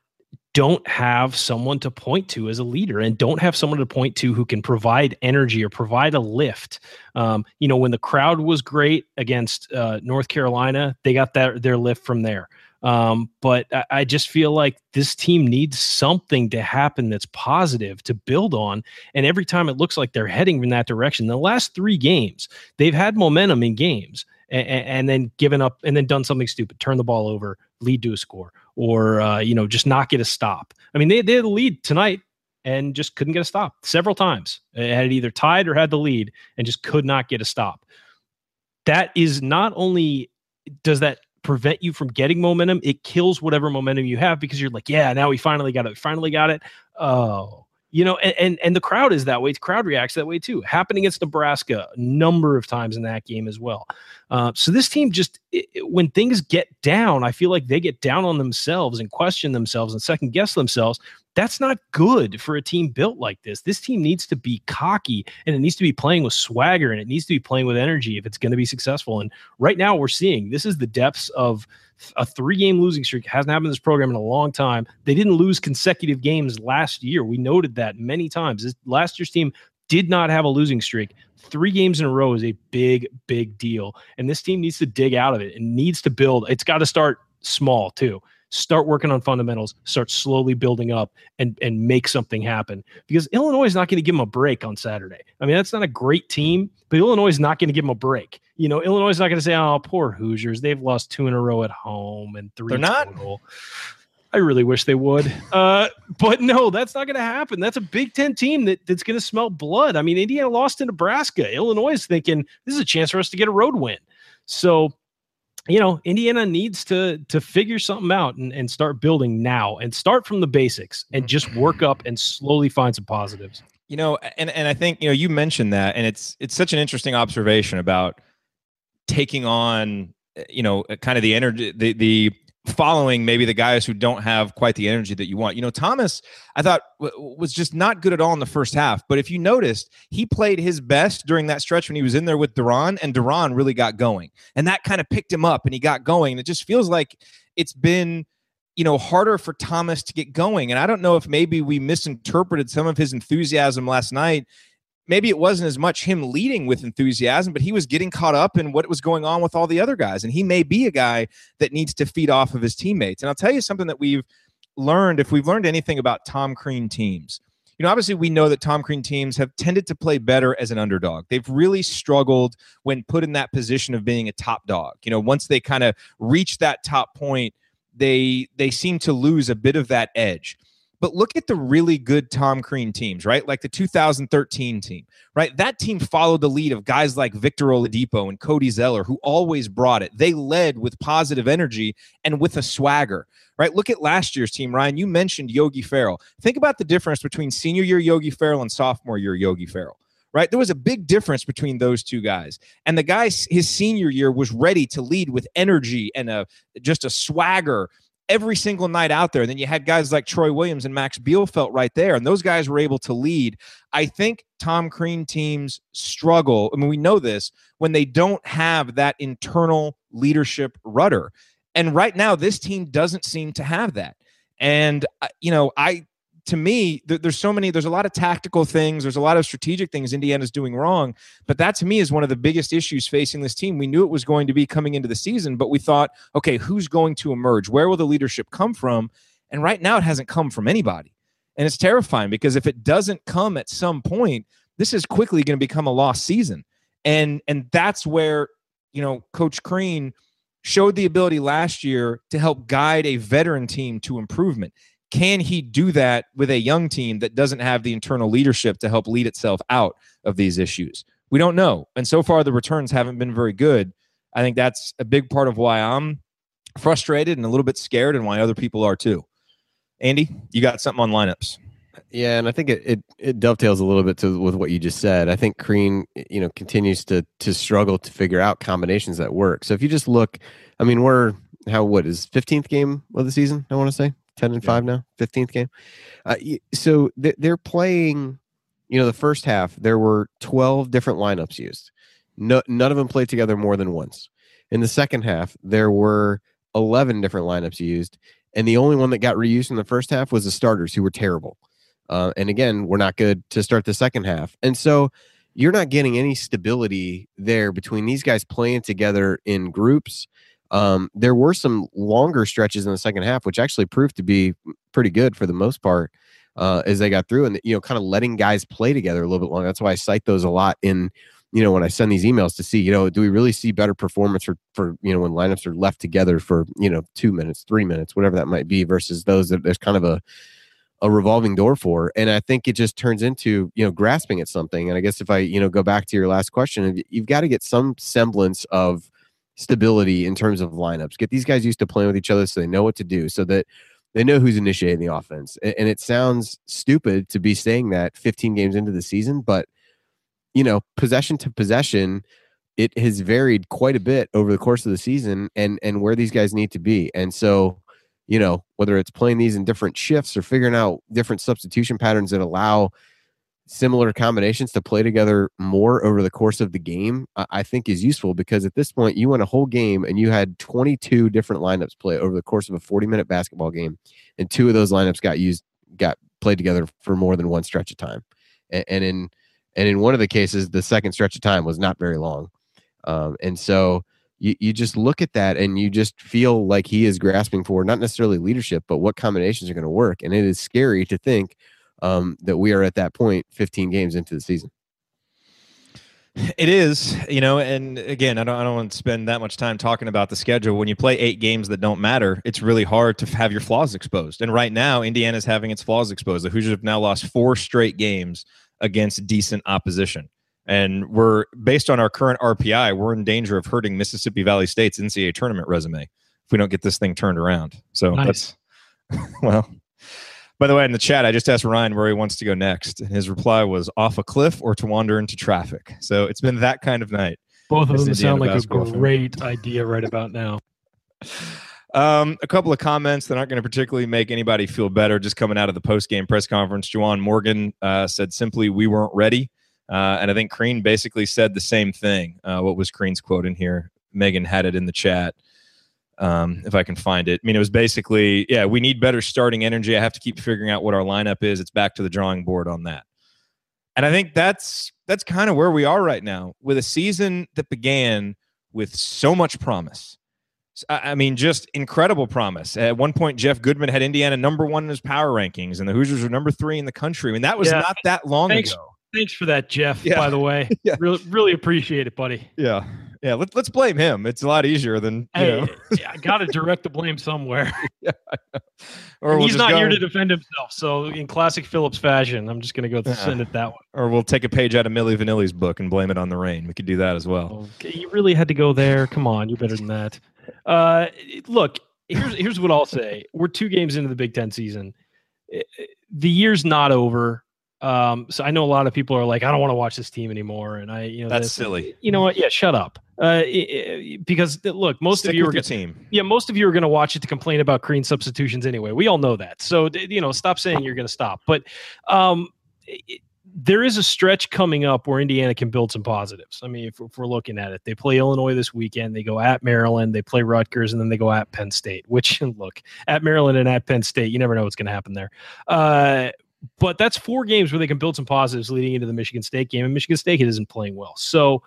don't have someone to point to as a leader and don't have someone to point to who can provide energy or provide a lift. Um, you know, when the crowd was great against uh, North Carolina, they got that their lift from there. Um, but I, I, just feel like this team needs something to happen that's positive to build on. And every time it looks like they're heading in that direction, the last three games, they've had momentum in games and, and then given up and then done something stupid, turn the ball over, lead to a score or uh, you know just not get a stop. I mean, they they had lead tonight and just couldn't get a stop several times. It had either tied or had the lead and just could not get a stop. That is not only does that prevent you from getting momentum, it kills whatever momentum you have because you're like, yeah, now we finally got it. We finally got it. Oh, you know, and, and, and the crowd is that way. The crowd reacts that way too. Happened against Nebraska a number of times in that game as well. Uh, so this team just it, when things get down, I feel like they get down on themselves and question themselves and second guess themselves. That's not good for a team built like this. This team needs to be cocky and it needs to be playing with swagger and it needs to be playing with energy if it's going to be successful. And right now we're seeing this is the depths of a three game losing streak hasn't happened in this program in a long time. They didn't lose consecutive games last year. We noted that many times. This, last year's team did not have a losing streak. Three games in a row is a big, big deal. And this team needs to dig out of it and needs to build. It's got to start small too start working on fundamentals, start slowly building up and and make something happen. Because Illinois is not going to give them a break on Saturday. I mean, that's not a great team, but Illinois is not going to give them a break. You know, Illinois is not going to say, "Oh, poor Hoosiers, they've lost two in a row at home and 3 They're not. Total. I really wish they would. Uh, but no, that's not going to happen. That's a Big Ten team that, that's going to smell blood. I mean, Indiana lost to Nebraska. Illinois is thinking this is a chance for us to get a road win. So you know, Indiana needs to to figure something out and, and start building now and start from the basics and mm-hmm. just work up and slowly find some positives. You know, and and I think you know you mentioned that, and it's it's such an interesting observation about taking on eh, you know eh, kind of the energy the the following maybe the guys who don't have quite the energy that you want. You know, Thomas, I thought w- was just not good at all in the first half. But if you noticed, he played his best during that stretch when he was in there with De'Ron, and De'Ron really got going, and that kind of picked him up, and he got going. And it just feels like it's been. You know, harder for Thomas to get going. And I don't know if maybe we misinterpreted some of his enthusiasm last night maybe it wasn't as much him leading with enthusiasm, but he was getting caught up in what was going on with all the other guys. And he may be a guy that needs to feed off of his teammates. And I'll tell you something that we've learned, if we've learned anything about Tom Crean teams, you know, obviously we know that Tom Crean teams have tended to play better as an underdog. They've really struggled when put in that position of being a top dog. You know, once they kind of reach that top point, they they seem to lose a bit of that edge. But look at the really good Tom Crean teams, right? Like the 2013 team, right? That team followed the lead of guys like Victor Oladipo and Cody Zeller, who always brought it. They led with positive energy and with a swagger, right? Look at last year's team, Ryan. You mentioned Yogi Ferrell. Think about the difference between senior year Yogi Ferrell and sophomore year Yogi Ferrell right? There was a big difference between those two guys. And the guy, his senior year, was ready to lead with energy and a just a swagger every single night out there. And then you had guys like Troy Williams and Max Bielfeldt right there, and those guys were able to lead. I think Tom Crean teams struggle. I mean, we know this when they don't have that internal leadership rudder. And right now, this team doesn't seem to have that. And, uh, you know, I to me, th- there's so many, there's a lot of tactical things, there's a lot of strategic things Indiana's doing wrong. But that to me is one of the biggest issues facing this team. We knew it was going to be coming into the season, but we thought, okay, who's going to emerge? Where will the leadership come from? And right now, it hasn't come from anybody. And it's terrifying because if it doesn't come at some point, this is quickly going to become a lost season. And and that's where, you know, Coach Crean showed the ability last year to help guide a veteran team to improvement can he do that with a young team that doesn't have the internal leadership to help lead itself out of these issues? We don't know. And so far, the returns haven't been very good. I think that's a big part of why I'm frustrated and a little bit scared and why other people are too. Andy, you got something on lineups. Yeah, and I think it, it, it dovetails a little bit to with what you just said. I think Crean, you know, continues to to struggle to figure out combinations that work. So if you just look, I mean, we're how what is fifteenth game of the season? I want to say ten and yeah. five now, fifteenth game. Uh, so they're playing. You know, the first half there were twelve different lineups used. No, none of them played together more than once. In the second half, there were eleven different lineups used, and the only one that got reused in the first half was the starters, who were terrible. Uh, and again, we're not good to start the second half. And so you're not getting any stability there between these guys playing together in groups. Um, there were some longer stretches in the second half, which actually proved to be pretty good for the most part uh, as they got through and, you know, kind of letting guys play together a little bit longer. That's why I cite those a lot in, you know, when I send these emails to see, you know, do we really see better performance for, for, you know, when lineups are left together for, you know, two minutes, three minutes, whatever that might be versus those that there's kind of a, a revolving door for and i think it just turns into you know grasping at something and i guess if i you know go back to your last question you've got to get some semblance of stability in terms of lineups. Get these guys used to playing with each other so they know what to do so that they know who's initiating the offense. And it sounds stupid to be saying that 15 games into the season but you know possession to possession it has varied quite a bit over the course of the season and and where these guys need to be. And so you know, whether it's playing these in different shifts or figuring out different substitution patterns that allow similar combinations to play together more over the course of the game, I think is useful because at this point you went a whole game and you had 22 different lineups play over the course of a 40 minute basketball game, and two of those lineups got used, got played together for more than one stretch of time, and, and in and in one of the cases, the second stretch of time was not very long, um, and so you, you just look at that and you just feel like he is grasping for not necessarily leadership, but what combinations are going to work. And it is scary to think um, that we are at that point 15 games into the season. It is, you know, and again, I don't, I don't want to spend that much time talking about the schedule. When you play eight games that don't matter, it's really hard to have your flaws exposed. And right now, Indiana's having its flaws exposed. The Hoosiers have now lost four straight games against decent opposition. And we're based on our current RPI, we're in danger of hurting Mississippi Valley State's NCAA tournament resume if we don't get this thing turned around. So nice. that's well. By the way, in the chat, I just asked Ryan where he wants to go next, and his reply was off a cliff or to wander into traffic. So it's been that kind of night. Both of them sound like a great fan. idea right about now. Um, a couple of comments that aren't going to particularly make anybody feel better. Just coming out of the post game press conference, Juwan Morgan uh, said simply, "We weren't ready." Uh, and I think Crean basically said the same thing. Uh, what was Crean's quote in here? Megan had it in the chat. Um, if I can find it. I mean, it was basically, yeah, we need better starting energy. I have to keep figuring out what our lineup is. It's back to the drawing board on that. And I think that's that's kind of where we are right now with a season that began with so much promise. I mean, just incredible promise. At one point, Jeff Goodman had Indiana number one in his power rankings, and the Hoosiers were number three in the country. I mean, that was yeah. not that long thanks, ago. Thanks for that, Jeff. Yeah. By the way, yeah. really, really appreciate it, buddy. Yeah, yeah. Let, let's blame him. It's a lot easier than you hey, yeah, I got to direct the blame somewhere. yeah, or we'll he's not go, here to defend himself. So, in classic Phillips fashion, I'm just going to go send it that way. Or we'll take a page out of Milli Vanilli's book and blame it on the rain. We could do that as well. Okay, you really had to go there. Come on, you're better than that. Uh, look, here's here's what I'll say. We're two games into the Big Ten season. The year's not over um, so I know a lot of people are like, I don't want to watch this team anymore, and I, you know, that's this, silly. You know what? Yeah, shut up. Uh, it, because look, most Stick of you are gonna, team. Yeah, most of you are going to watch it to complain about Crean substitutions anyway. We all know that. So you know, stop saying you're going to stop. But um, it, there is a stretch coming up where Indiana can build some positives. I mean, if, if, we're looking at it, they play Illinois this weekend, they go at Maryland, they play Rutgers, and then they go at Penn State. Which look at Maryland and at Penn State, you never know what's going to happen there. Uh, but that's four games where they can build some positives leading into the Michigan State game, and Michigan State isn't playing well. So,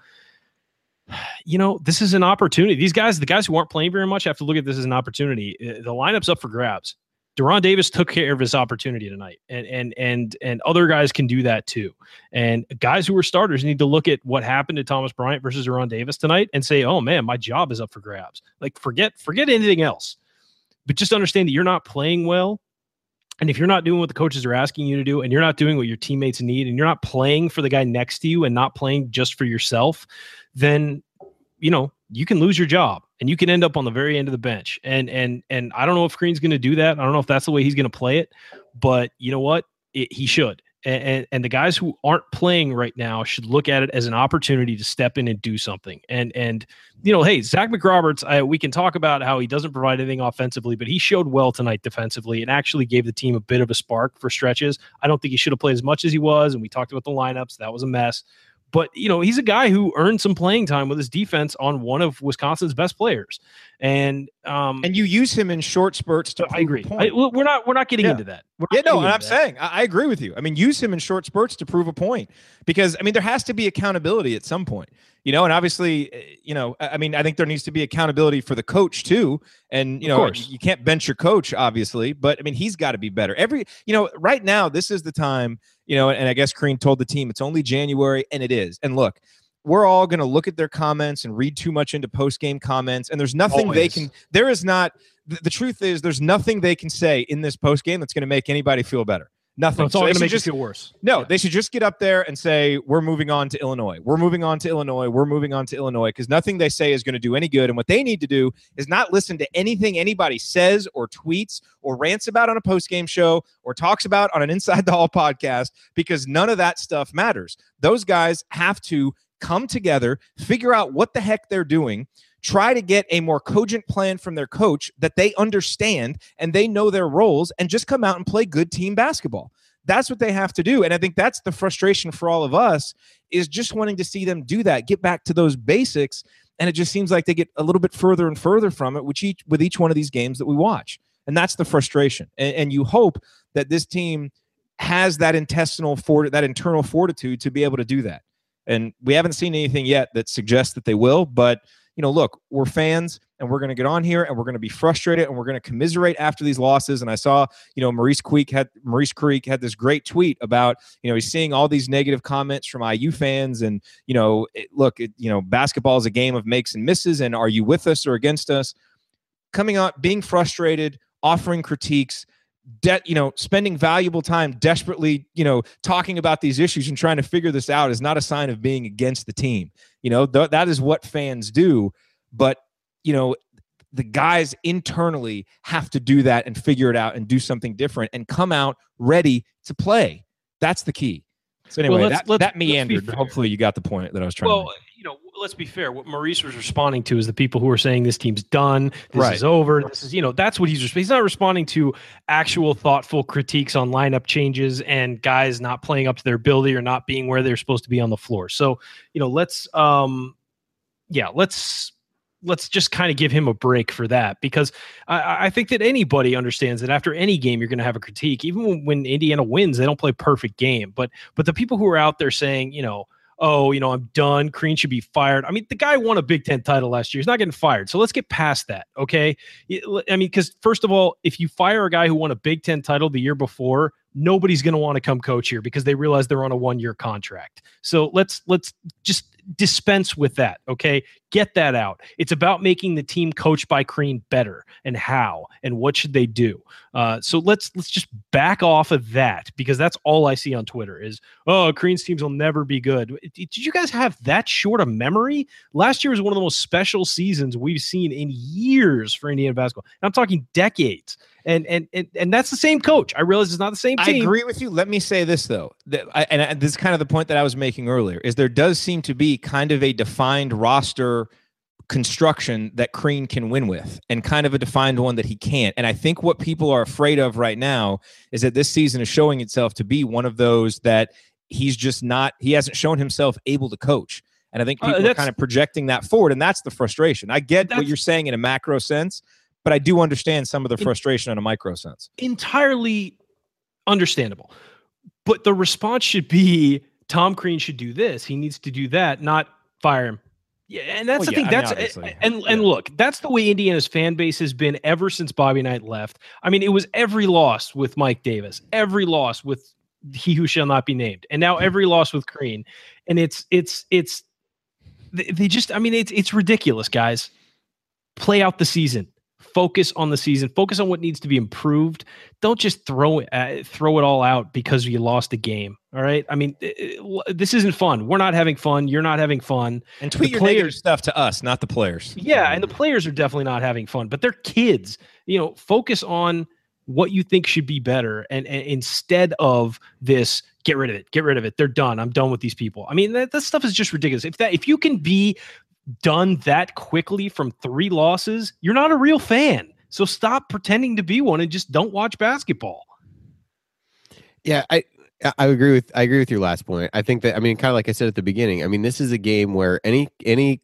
you know, this is an opportunity. These guys, the guys who aren't playing very much, have to look at this as an opportunity. Uh, the lineup's up for grabs. De'Ron Davis took care of his opportunity tonight, and and and and other guys can do that too. And guys who are starters need to look at what happened to Thomas Bryant versus De'Ron Davis tonight and say, "Oh man, my job is up for grabs." Like forget forget anything else, but just understand that you're not playing well And if you're not doing what the coaches are asking you to do, and you're not doing what your teammates need, and you're not playing for the guy next to you and not playing just for yourself, then you know you can lose your job and you can end up on the very end of the bench. And and and I don't know if Crean's going to do that. I don't know if that's the way he's going to play it, but you know what? It, he should and, and the guys who aren't playing right now should look at it as an opportunity to step in and do something. And and you know, hey, Zach McRoberts, I, we can talk about how he doesn't provide anything offensively, but he showed well tonight defensively and actually gave the team a bit of a spark for stretches. I don't think he should have played as much as he was, and we talked about the lineups. That was a mess. But you know, he's a guy who earned some playing time with his defense on one of Wisconsin's best players, and um, and you use him in short spurts. To I agree. I, we're not we're not getting yeah. into that. Yeah, no, and I'm that. saying I, I agree with you. I mean, use him in short spurts to prove a point because I mean there has to be accountability at some point you know and obviously eh, you know i mean i think there needs to be accountability for the coach too and you know you can't bench your coach obviously but i mean he's got to be better every you know right now this is the time you know, and I guess Crean told the team it's only January, and it is. And look, we're all going to look at their comments and read too much into post game comments, and there's nothing Always. they can. There is not. The, the truth is, there's nothing they can say in this post game that's going to make anybody feel better. Nothing. it's all so going to make just, you feel worse. No, yeah. they should just get up there and say, "We're moving on to Illinois. We're moving on to Illinois. We're moving on to Illinois." Because nothing they say is going to do any good. And what they need to do is not listen to anything anybody says or tweets or rants about on a post game show or talks about on an Inside the Hall podcast, because none of that stuff matters. Those guys have to come together, figure out what the heck they're doing try to get a more cogent plan from their coach that they understand and they know their roles and just come out and play good team basketball. That's what they have to do. And I think that's the frustration for all of us is just wanting to see them do that, get back to those basics. And it just seems like they get a little bit further and further from it with each with each one of these games that we watch. And that's the frustration. And, and you hope that this team has that intestinal fort that internal fortitude to be able to do that. And we haven't seen anything yet that suggests that they will, but you know, look, we're fans and we're going to get on here and we're going to be frustrated and we're going to commiserate after these losses. And I saw, you know, Maurice Creek had Maurice Creek had this great tweet about, you know, he's seeing all these negative comments from IU fans and, you know, it, look, it, you know, basketball is a game of makes and misses. And are you with us or against us? Coming out, being frustrated, offering critiques, debt, you know, spending valuable time desperately, you know, talking about these issues and trying to figure this out is not a sign of being against the team. You know, th- that is what fans do. But, you know, the guys internally have to do that and figure it out and do something different and come out ready to play. That's the key. So anyway, well, let's, that, let's, that meandered. Hopefully, you got the point that I was trying. To. Well, you know, let's be fair. What Maurice was responding to is the people who are saying this team's done, this right. is over. This is, you know, that's what he's he's not responding to actual thoughtful critiques on lineup changes and guys not playing up to their ability or not being where they're supposed to be on the floor. So, you know, let's um yeah, let's let's just kind of give him a break for that because I, I, think that anybody understands that after any game you're going to have a critique. Even when, when Indiana wins, they don't play perfect game. But but the people who are out there saying, you know, oh, you know, I'm done. Crean should be fired. I mean, the guy won a Big Ten title last year. He's not getting fired. So let's get past that. Okay. I mean, because first of all, if you fire a guy who won a Big Ten title the year before, nobody's going to want to come coach here because they realize they're on a one year contract. So let's let's just dispense with that. Okay. Get that out. It's about making the team coached by Crean better and how and what should they do. Uh, so let's let's just back off of that because that's all I see on Twitter is oh Crean's teams will never be good. Did you guys have that short a memory? Last year was one of the most special seasons we've seen in years for Indiana basketball. And I'm talking decades and and and, and that's the same coach. I realize it's not the same team. I agree with you. Let me say this though, that I, and this is kind of the point that I was making earlier. Is there does seem to be kind of a defined roster construction that Crean can win with, and kind of a defined one that he can't. And I think what people are afraid of right now is that this season is showing itself to be one of those that he's just not. He hasn't shown himself able to coach. And I think uh, people uh, are kind of projecting that forward, and that's the frustration. I get what you're saying in a macro sense, but I do understand some of the frustration in, a micro sense. Entirely understandable. But the response should be Tom Crean should do this. He needs to do that, not fire him. Yeah, and that's well, the yeah, thing. That's I mean, and and look, that's the way Indiana's fan base has been ever since Bobby Knight left. I mean, it was every loss with Mike Davis, every loss with he who shall not be named, and now every loss with Crean. And it's it's it's they just I mean it's it's ridiculous, guys. Play out the season focus on the season, focus on what needs to be improved. Don't just throw it uh, throw it all out because you lost a game. All right. I mean, it, it, this isn't fun. We're not having fun. You're not having fun. And tweet the your players, stuff to us, not the players. Yeah, and the players are definitely not having fun, but they're kids. You know, focus on what you think should be better and, and, instead of this get rid of it get rid of it they're done i'm done with these people i mean that, that stuff is just ridiculous if that if you can be done that quickly from three losses, you're not a real fan. So stop pretending to be one and just don't watch basketball. Yeah, I I agree with I agree with your last point. I think that I mean kind of like I said at the beginning. I mean this is a game where any any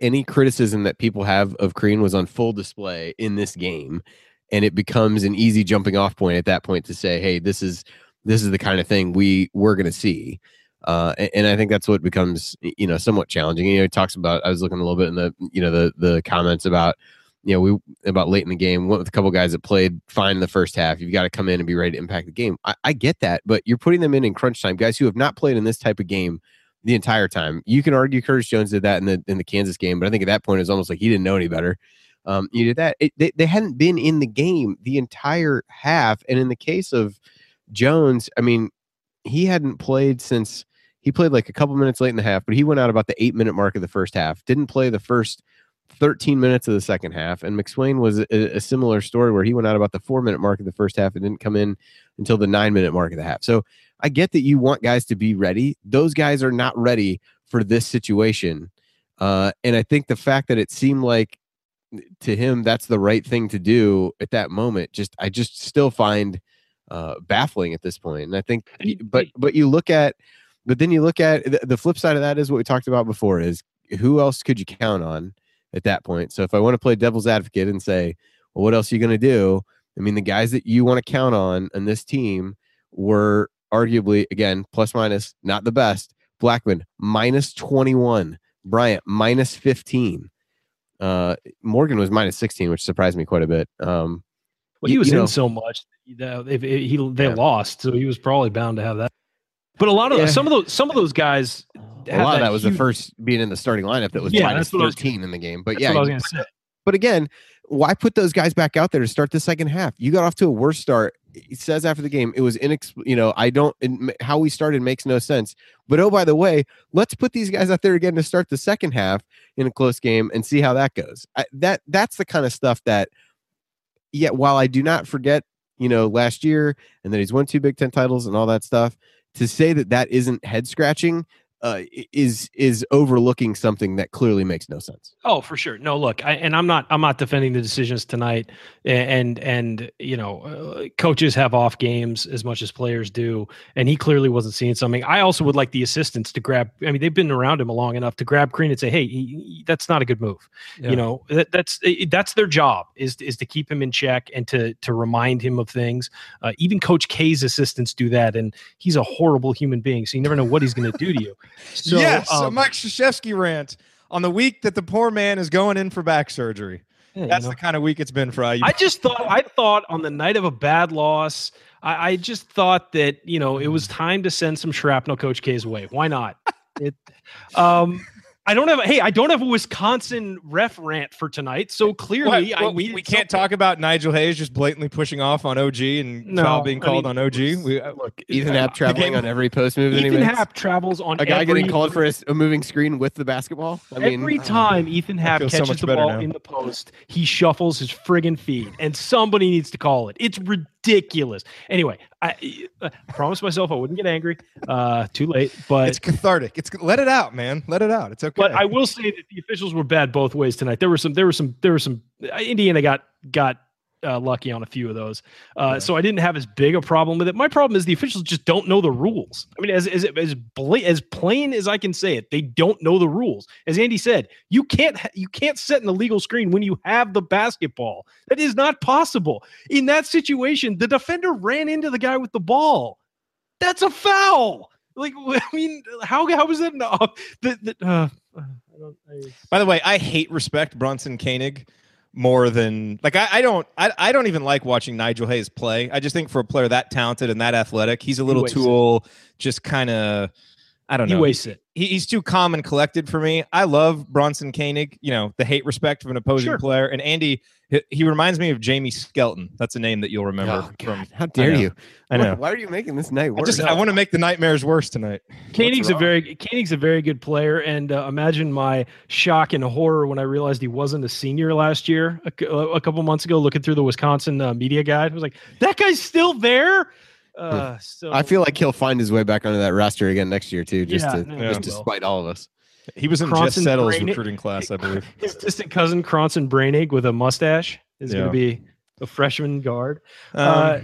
any criticism that people have of Crean was on full display in this game and it becomes an easy jumping off point at that point to say, "Hey, this is this is the kind of thing we we're going to see." Uh, and, and, I think that's what becomes, you know, somewhat challenging. You know, he talks about. I was looking a little bit in the, you know, the the comments about, you know, we about late in the game went with a couple guys that played fine in the first half. You've got to come in and be ready to impact the game. I, I get that, but you're putting them in in crunch time, guys who have not played in this type of game the entire time. You can argue Curtis Jones did that in the in the Kansas game, but I think at that point it's almost like he didn't know any better. Um, you did that. It, they, they hadn't been in the game the entire half, and in the case of Jones, I mean, he hadn't played since he played like a couple minutes late in the half, but he went out about the eight minute mark of the first half. Didn't play the first 13 minutes of the second half. And McSwain was a, a, similar story where he went out about the four minute mark of the first half and didn't come in until the nine minute mark of the half. So I get that you want guys to be ready. Those guys are not ready for this situation. Uh, and I think the fact that it seemed like to him that's the right thing to do at that moment, just I just still find uh, baffling at this point. And I think, but but you look at but then you look at the, the flip side of that is what we talked about before is who else could you count on at that point? So if I want to play devil's advocate and say, well, what else are you going to do? I mean, the guys that you want to count on in this team were arguably, again, plus minus, not the best. Blackman, minus 21. Bryant, minus 15. Uh, Morgan was minus 16, which surprised me quite a bit. Um, well, he was in know, so much that if, if he they yeah. lost, so he was probably bound to have that. But a lot of yeah. some of those some of those guys. A lot of that was huge, the first being in the starting lineup that was yeah, minus thirteen was, in the game. But yeah, but again, why put those guys back out there to start the second half? You got off to a worse start. He says after the game, it was inex. You know, I don't. how we started makes no sense. But oh, by the way, let's put these guys out there again to start the second half in a close game and see how that goes. I, that that's the kind of stuff that. Yeah, while I do not forget, you know, last year and that he's won two Big Ten titles and all that stuff to say that that isn't head scratching uh, is is overlooking something that clearly makes no sense. Oh, for sure. No, look, I, and I'm not I'm not defending the decisions tonight, and and you know, uh, coaches have off games as much as players do, and he clearly wasn't seeing something. I also would like the assistants to grab. I mean, they've been around him long enough to grab Crean and say, "Hey, he, he, that's not a good move." Yeah. You know, that, that's that's their job is is to keep him in check and to to remind him of things. Uh, even Coach K's assistants do that, and he's a horrible human being, so you never know what he's going to do to you. So, yes, um, a Mike Krzyzewski rant on the week that the poor man is going in for back surgery. Yeah, That's you know. the kind of week it's been for IU. I just thought, I thought on the night of a bad loss, I, I just thought that you know it was time to send some shrapnel Coach K's way. Why not? it, um, I don't have a, hey, I don't have a Wisconsin ref rant for tonight. So clearly, well, I we, we can't talk about Nigel Hayes just blatantly pushing off on OG and no, foul being called I mean, on OG. We, uh, look, Ethan Happ traveling on every post move. Ethan Happ travels on a guy every, getting called for a, a, moving screen with the basketball. I mean, every time Ethan Happ catches so the ball now. in the post, he shuffles his friggin' feet, and somebody needs to call it. It's ridiculous ridiculous. Anyway, I, I promised myself I wouldn't get angry. Uh, too late, but it's cathartic. It's let it out, man. Let it out. It's okay. But I will say that the officials were bad both ways tonight. There were some. There were some. There were some. Indiana got got uh, lucky on a few of those. Uh, yeah. So I didn't have as big a problem with it. My problem is the officials just don't know the rules. I mean, as as as, bla- as plain as I can say it, they don't know the rules. As Andy said, you can't you can't set an illegal screen when you have the basketball. That is not possible. In that situation, the defender ran into the guy with the ball. That's a foul. Like I mean, how how was that? No, the, the, uh, I I, By the way, I hate respect Bronson Koenig more than like I, I don't I, I don't even like watching Nigel Hayes play. I just think for a player that talented and that athletic, he's a little tool, just kind of I don't know. He wastes it. he, he's too calm and collected for me. I love Bronson Koenig, you know, the hate respect of an opposing Sure. player. And Andy, he, he reminds me of Jamie Skelton. That's a name that you'll remember Oh, from. How dare know. you? I know. Why, why are you making this night I worse? just I want to make the nightmares worse tonight. Koenig's a wrong? very Koenig's a very good player, and uh, imagine my shock and horror when I realized he wasn't a senior last year. A, a couple months ago, looking through the Wisconsin uh, media guide, I was like, "That guy's still there." Uh, so I feel like he'll find his way back onto that roster again next year too, just Yeah, to no, just he to will. spite all of us. He was in Jess Cronson Settle's Brain- recruiting class, I believe. his distant cousin Cronson Brainig with a mustache is going to be a freshman guard. Um, Uh,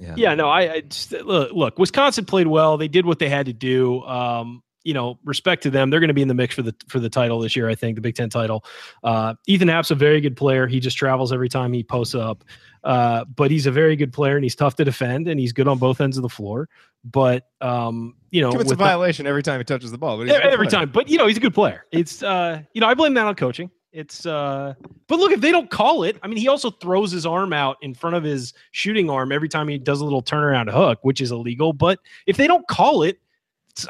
yeah. Yeah, no, I, I just, look, look. Wisconsin played well. They did what they had to do. Um, you know, respect to them. They're going to be in the mix for the for the title this year. I think the Big Ten title. Uh, Ethan Happ's a very good player. He just travels every time he posts up. Uh, but he's a very good player and he's tough to defend and he's good on both ends of the floor. But um, you know, it's a violation every time he touches the ball. But every, time. But you know, he's a good player. It's uh, you know, I blame that on coaching. It's uh, but look, if they don't call it, I mean, he also throws his arm out in front of his shooting arm every time he does a little turnaround hook, which is illegal. But if they don't call it,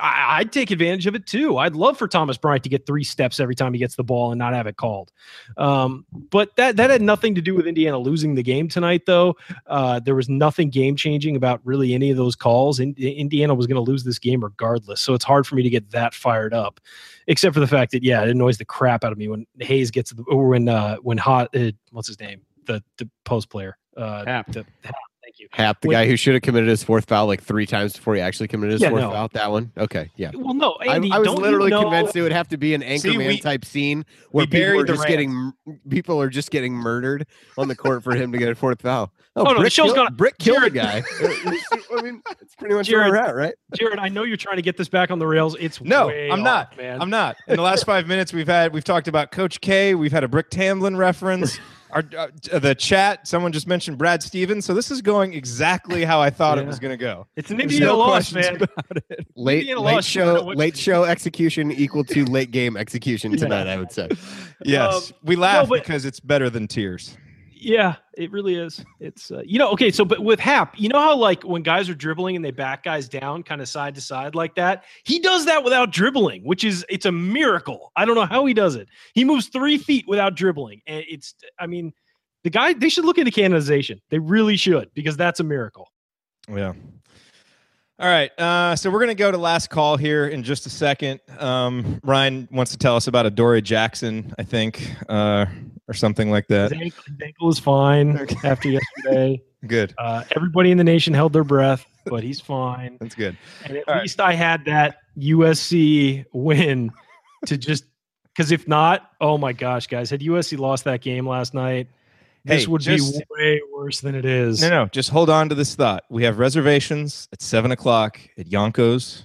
I, I'd take advantage of it too. I'd love for Thomas Bryant to get three steps every time he gets the ball and not have it called. Um, but that that had nothing to do with Indiana losing the game tonight, though. Uh, there was nothing game changing about really any of those calls. In, Indiana was going to lose this game regardless, so it's hard for me to get that fired up. Except for the fact that yeah, it annoys the crap out of me when Hayes gets the or when uh, when hot uh, what's his name the the post player uh, Happ. the- thank you. Happ, the Wait. guy who should have committed his fourth foul like three times before he actually committed his Yeah, fourth no. foul. That one, okay, yeah. Well, no, I, Andy, I was don't you literally know- convinced it would have to be an Anchorman we- type scene where people are just Rams. getting people are just getting murdered on the court for him to get a fourth foul. Oh, oh no, the Brick show's kill- gonna- Brick killed the Jared- guy. Uh, I mean, it's pretty much Jared- where we're at, right? Jared, I know you're trying to get this back on the rails. It's No, way I'm off, not. man. I'm not. In the last five minutes, we've had we've talked about Coach K. We've had a Brick Tamland reference. Our uh, the chat. Someone just mentioned Brad Stevens. So this is going exactly how I thought it was going to go. it's an Indiana no loss, man. about it. Late Indiana late lost, you don't know show late show execution equal to late game execution Yeah. tonight. I would say. Yes, Um, we laugh but- because it's better than tears. Yeah, it really is. It's uh, you know okay. So, but with Happ, you know how like when guys are dribbling and they back guys down, kind of side to side like that. He does that without dribbling, which is it's a miracle. I don't know how he does it. He moves three feet without dribbling, and it's I mean, the guy they should look into canonization. They really should because that's a miracle. Yeah. All right. Uh, so we're going to go to last call here in just a second. Um, Ryan wants to tell us about a Dory Jackson, I think, uh, or something like His that. ankle, his ankle is fine Okay. after yesterday. Good. Uh, everybody in the nation held their breath, but he's fine. That's good. And at All right. least I had that USC win to just because if not, oh my gosh, guys, had USC lost that game last night, this Hey, would just- be way worse than it is. No, no. Just hold on to this thought. We have reservations at seven o'clock at Janko's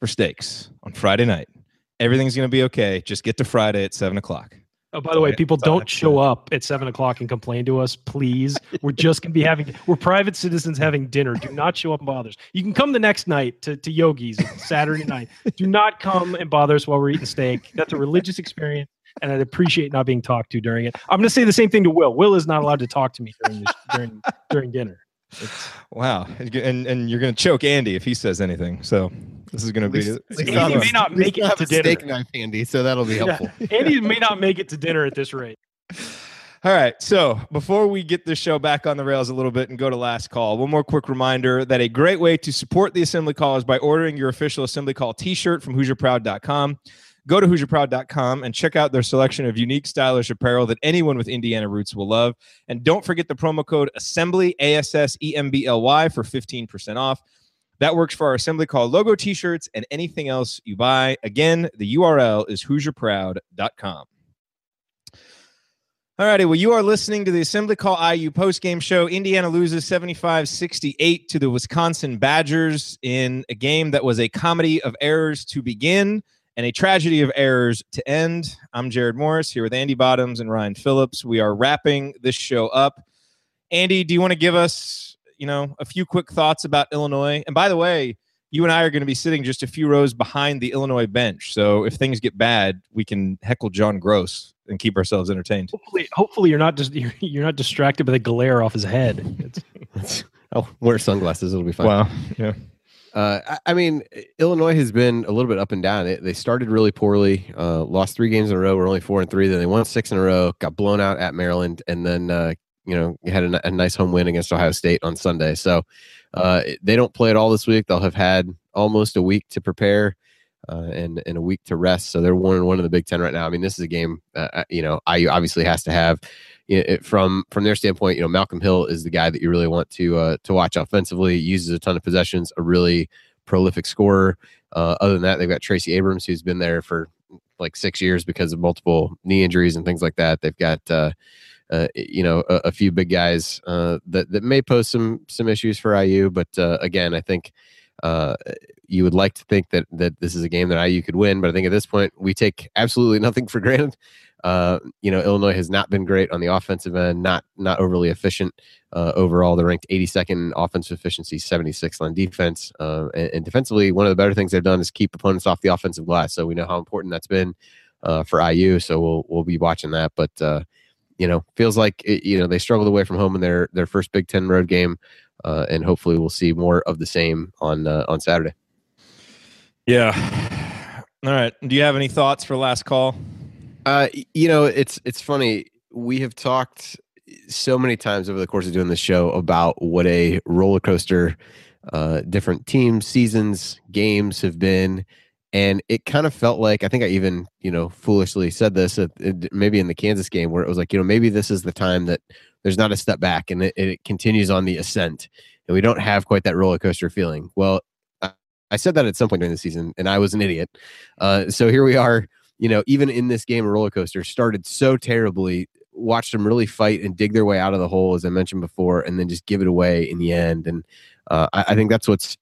for steaks on Friday night. Everything's going to be okay. Just get to Friday at seven o'clock. Oh, by the way, people don't show up at seven o'clock and complain to us, please. We're just gonna be having we're private citizens having dinner. Do not show up and bother us. You can come the next night to, to Yogi's Saturday night. Do not come and bother us while we're eating steak. That's a religious experience, and I'd appreciate not being talked to during it. I'm gonna say the same thing to Will. Will is not allowed to talk to me during this, during during dinner. It's, Wow. And and you're going to choke Andy if he says anything. So this is going to be. least- it's least gonna Andy be- may not make it have to a dinner. steak knife handy, so that'll be helpful. Andy may not make it to dinner at this rate. All right. So before we get this show back on the rails a little bit and go to last call, one more quick reminder that a great way to support the Assembly Call is by ordering your official Assembly Call t shirt from HoosierProud.com. Go to HoosierProud.com and check out their selection of unique, stylish apparel that anyone with Indiana roots will love. And don't forget the promo code Assembly, A S S E M B L Y, for 15% off. That works for our Assembly Call logo t shirts and anything else you buy. Again, the URL is HoosierProud.com. All righty. Well, you are listening to the Assembly Call IU postgame show. Indiana loses 75 68 to the Wisconsin Badgers in a game that was a comedy of errors to begin and a tragedy of errors to end. I'm Jared Morris here with Andy Bottoms and Ryan Phillips. We are wrapping this show up. Andy, do you want to give us, you know, a few quick thoughts about Illinois? And by the way, you and I are going to be sitting just a few rows behind the Illinois bench. So if things get bad, we can heckle John Groce and keep ourselves entertained. Hopefully, hopefully you're not just you're, you're not distracted by the glare off his head. It's, I'll wear sunglasses. It'll be fine. Wow. Yeah. Uh, I, mean, Illinois has been a little bit up and down. They, they started really poorly, uh, lost three games in a row. We're only four and three. Then they won six in a row, got blown out at Maryland, and then uh, you know had a, a, nice home win against Ohio State on Sunday. So uh, they don't play at all this week. They'll have had almost a week to prepare. Uh, and, and a week to rest, so they're one and one in the Big Ten right now. I mean, this is a game, uh, you know, IU obviously has to have it, from from their standpoint, you know, Malcolm Hill is the guy that you really want to uh, to watch offensively. He uses a ton of possessions, a really prolific scorer. Uh, other than that, they've got Tracy Abrams, who's been there for like six years because of multiple knee injuries and things like that. They've got uh, uh, you know a, a, few big guys uh, that that may pose some some issues for IU, but uh, again, I think uh, you would like to think that that this is a game that IU could win, but I think at this point we take absolutely nothing for granted. Uh, you know, Illinois has not been great on the offensive end, not not overly efficient uh, overall. They're ranked 82nd in offensive efficiency, 76th on defense, uh, and, and, defensively, one of the better things they've done is keep opponents off the offensive glass. So we know how important that's been uh, for IU. So we'll we'll be watching that. But uh, you know, feels like it, you know they struggled away from home in their their first Big Ten road game, and hopefully we'll see more of the same on on Saturday. Yeah. All right. Do you have any thoughts for last call? Uh, you know, it's it's funny. We have talked so many times over the course of doing this show about what a roller coaster uh, different teams, seasons, games have been, and it kind of felt like I think I even you know foolishly said this at, maybe in the Kansas game where it was like you know maybe this is the time that there's not a step back and it, it continues on the ascent, and we don't have quite that roller coaster feeling. Well, I said that at some point during the season, and I was an idiot. Uh, so here we are you know, even in this game, a roller coaster started so terribly. Watched them really fight and dig their way out of the hole, as I mentioned before, and then just give it away in the end. And uh, I, I think that's what's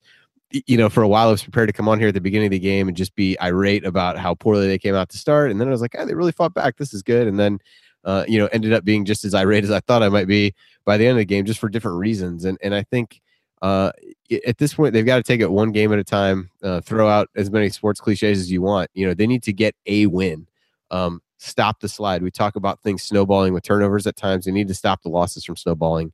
you know, for a while I was prepared to come on here at the beginning of the game and just be irate about how poorly they came out to start. And then I was like, oh, they really fought back. This is good. And then, uh, you know, ended up being just as irate as I thought I might be by the end of the game, just for different reasons. And and I think uh, at this point they've got to take it one game at a time uh, throw out as many sports cliches as you want. You know they need to get a win. Um, stop the slide. We talk about things snowballing with turnovers at times. They need to stop the losses from snowballing.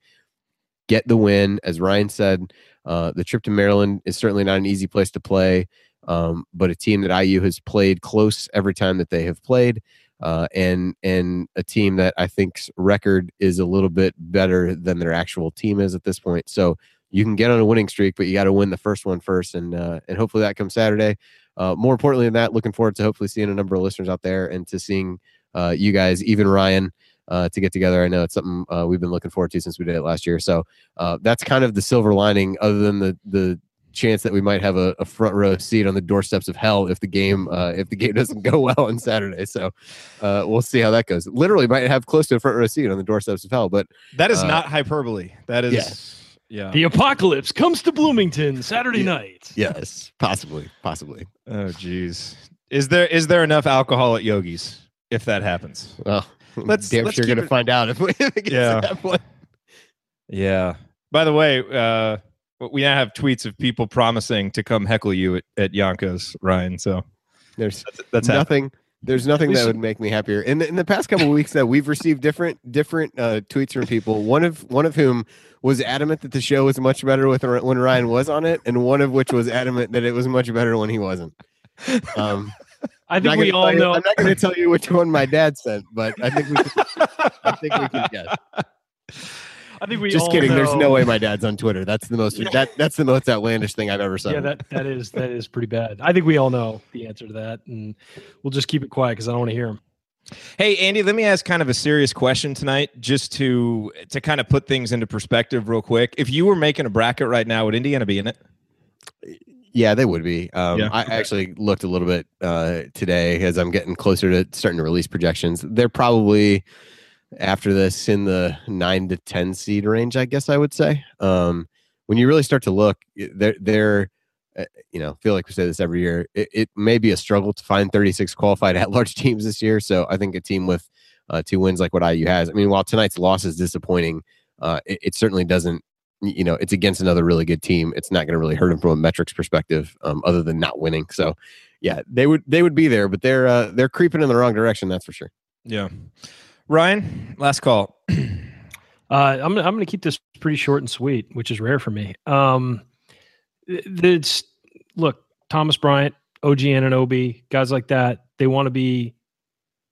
Get the win. As ryan said uh, the trip to maryland is certainly not an easy place to play um, but a team that iu has played close every time that they have played uh, and and a team that I think's record is a little bit better than their actual team is at this point. So you can get on a winning streak, but you got to win the first one first, and uh, and hopefully that comes Saturday. Uh, more importantly than that, looking forward to hopefully seeing a number of listeners out there and to seeing uh, you guys, even Ryan, uh, to get together. I know it's something uh, we've been looking forward to since we did it last year. So uh, that's kind of the silver lining, other than the the chance that we might have a, a, front row seat on the doorsteps of hell if the game uh, if the game doesn't go well on Saturday. So uh, we'll see how that goes. Literally, might have close to a front row seat on the doorsteps of hell. But that is uh, not hyperbole. That is. Yeah. Yeah. The apocalypse comes to Bloomington Saturday yeah. night. Yes, possibly, possibly. Oh, geez. Is there is there enough alcohol at Yogi's if that happens? Well, let's damn let's sure going to find out if, we, if yeah. Yeah. By the way, uh, we now have tweets of people promising to come heckle you at, at Janko's, Ryan. So there's that's, that's nothing. Happening. There's nothing that would make me happier. In the, in the past couple of weeks, that we've received different different uh, tweets from people. One of one of whom was adamant that the show was much better with when Ryan was on it, and one of which was adamant that it was much better when he wasn't. Um, I think we all you, know. I'm not going to tell you which one my dad sent, but I think we. Can, I think we can guess. I think we just kidding. Know. There's no way my dad's on Twitter. That's the most that that's the most outlandish thing I've ever said. Yeah, that that is that is pretty bad. I think we all know the answer to that, and we'll just keep it quiet because I don't want to hear him. Hey Andy, let me ask kind of a serious question tonight, just to to kind of put things into perspective real quick. If you were making a bracket right now, would Indiana be in it? Yeah, they would be. Um, yeah. I actually looked a little bit uh, today as I'm getting closer to starting to release projections. They're probably after this in the nine to ten seed range, I guess I would say. Um, when you really start to look, they're they're you know feel like we say this every year. It, it, may be a struggle to find 36 qualified at large teams this year. So I think a team with uh, two wins like what IU has. I mean, while tonight's loss is disappointing, uh, it, it, certainly doesn't. You know, it's against another really good team. It's not going to really hurt them from a metrics perspective, um, other than not winning. So, yeah, they would they would be there, but they're uh, they're creeping in the wrong direction. That's for sure. Yeah. Ryan, last call. uh, I'm I'm going to keep this pretty short and sweet, which is rare for me. Um, it's look, Thomas Bryant, OG Anunoby, guys like that, they want to be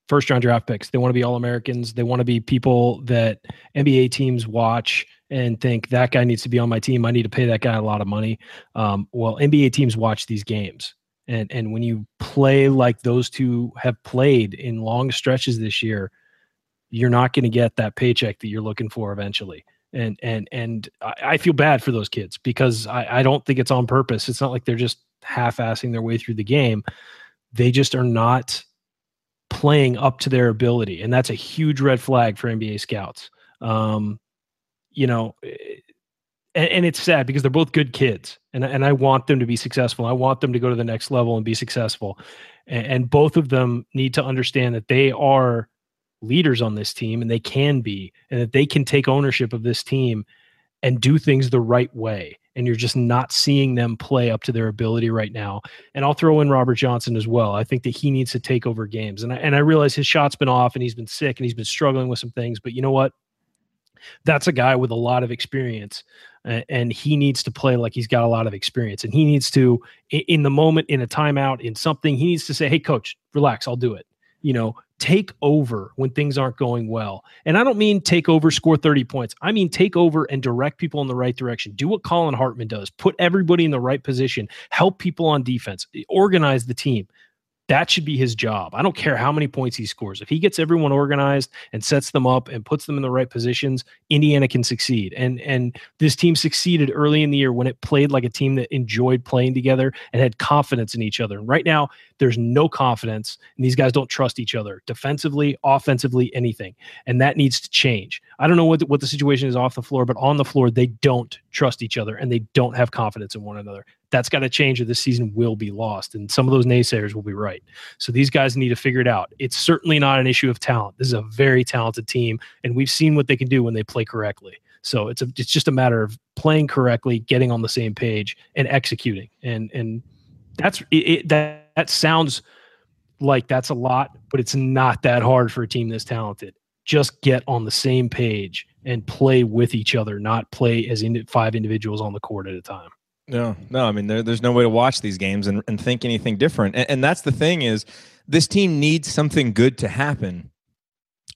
first round draft picks. They want to be all Americans. They want to be people that NBA teams watch and think that guy needs to be on my team. I need to pay that guy a lot of money. Um, well, NBA teams watch these games. And, and when you play like those two have played in long stretches this year, you're not going to get that paycheck that you're looking for eventually. And and and I, feel bad for those kids because I, I don't think it's on purpose. It's not like they're just half-assing their way through the game. They just are not playing up to their ability, and that's a huge red flag for NBA scouts. Um, you know, eh, and, and, it's sad because they're both good kids, and and I want them to be successful. I want them to go to the next level and be successful, and, and both of them need to understand that they are leaders on this team, and they can be, and that they can take ownership of this team and do things the right way and you're just not seeing them play up to their ability right now. And I'll throw in Robert Johnson as well. I think that he needs to take over games. And I, and I realize his shot's been off and he's been sick and he's been struggling with some things, but you know what? That's a guy with a lot of experience and he needs to play like he's got a lot of experience and he needs to in the moment in a timeout in something he needs to say hey coach relax i'll do it you know take over when things aren't going well. And I don't mean take over, score 30 points. I mean take over and direct people in the right direction. Do what Collin Hartman does. Put everybody in the right position. Help people on defense. Organize the team. That should be his job. I don't care how many points he scores. If he gets everyone organized and sets them up and puts them in the right positions, Indiana can succeed. And and this team succeeded early in the year when it played like a team that enjoyed playing together and had confidence in each other. And right now, there's no confidence, and these guys don't trust each other defensively, offensively, anything. And that needs to change. I don't know what the, what the situation is off the floor, but on the floor, they don't trust each other and they don't have confidence in one another. That's got to change, or this season will be lost. And some of those naysayers will be right. So these guys need to figure it out. It's certainly not an issue of talent. This is a very talented team, and we've seen what they can do when they play correctly. So it's a, it's just a matter of playing correctly, getting on the same page, and executing. And and that's it, it that that sounds like that's a lot, but it's not that hard for a team this talented. Just get on the same page and play with each other, not play as in five individuals on the court at a time. No, no. I mean, there, there's no way to watch these games and, and think anything different. And, and that's the thing is, this team needs something good to happen,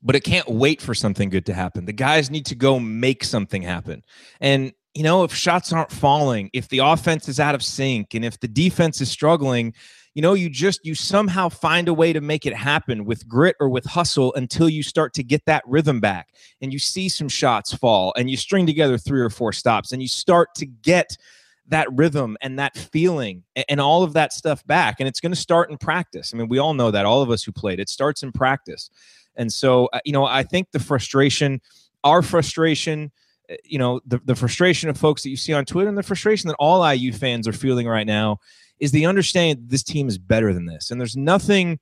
but it can't wait for something good to happen. The guys need to go make something happen. And you know, if shots aren't falling, if the offense is out of sync, and if the defense is struggling, you know you just you somehow find a way to make it happen with grit or with hustle until you start to get that rhythm back and you see some shots fall and you string together three or four stops and you start to get that rhythm and that feeling and all of that stuff back and it's going to start in practice. I mean we all know that all of us who played it starts in practice. And so uh, you know i think the frustration our frustration uh, you know the, the frustration of folks that you see on twitter and the frustration that all iu fans are feeling right now is the understanding this team is better than this. And there's nothing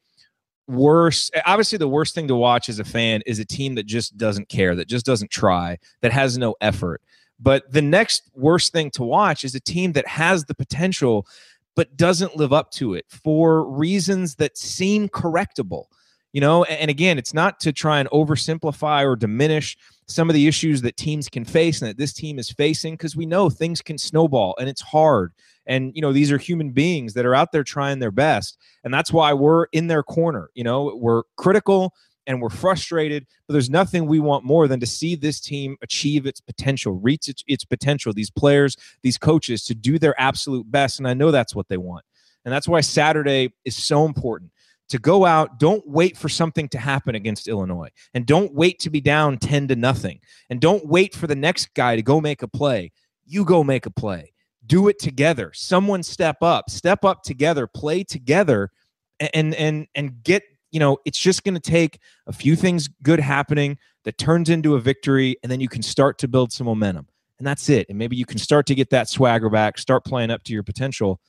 worse. Obviously, the worst thing to watch as a fan is a team that just doesn't care, that just doesn't try, that has no effort. But the next worst thing to watch is a team that has the potential but doesn't live up to it for reasons that seem correctable. You know, and again, it's not to try and oversimplify or diminish some of the issues that teams can face and that this team is facing because we know things can snowball and it's hard and you know these are human beings that are out there trying their best. And that's why we're in their corner you know? We're critical and we're frustrated but there's nothing we want more than to see this team achieve its potential reach its, its potential these players these coaches to do their absolute best. And i know that's what they want. And that's why saturday is so important. To go out don't wait for something to happen against illinois. And don't wait to be down 10 to nothing. And don't wait for the next guy to go make a play. You go make a play do it together. Someone step up step up together play together and and and get you know it's just going to take a few things good happening that turns into a victory and then you can start to build some momentum. And that's it. And maybe you can start to get that swagger back start playing up to your potential.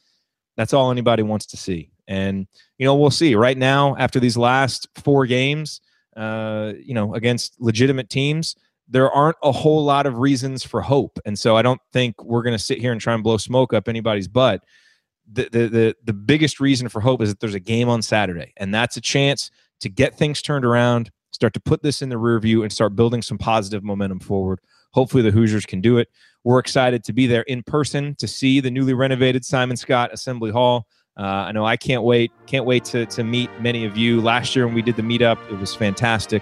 That's all anybody wants to see. And you know we'll see. Right now after these last four games uh you know against legitimate teams there aren't a whole lot of reasons for hope. And so I don't think we're going to sit here and try and blow smoke up anybody's butt. The, the, the, the biggest reason for hope is that there's a game on Saturday, and that's a chance to get things turned around, start to put this in the rear view and start building some positive momentum forward. Hopefully, the Hoosiers can do it. We're excited to be there in person to see the newly renovated Simon Skjodt Assembly Hall. Uh, I know I can't wait. Can't wait to, to meet many of you. Last year when we did the meetup, it was fantastic.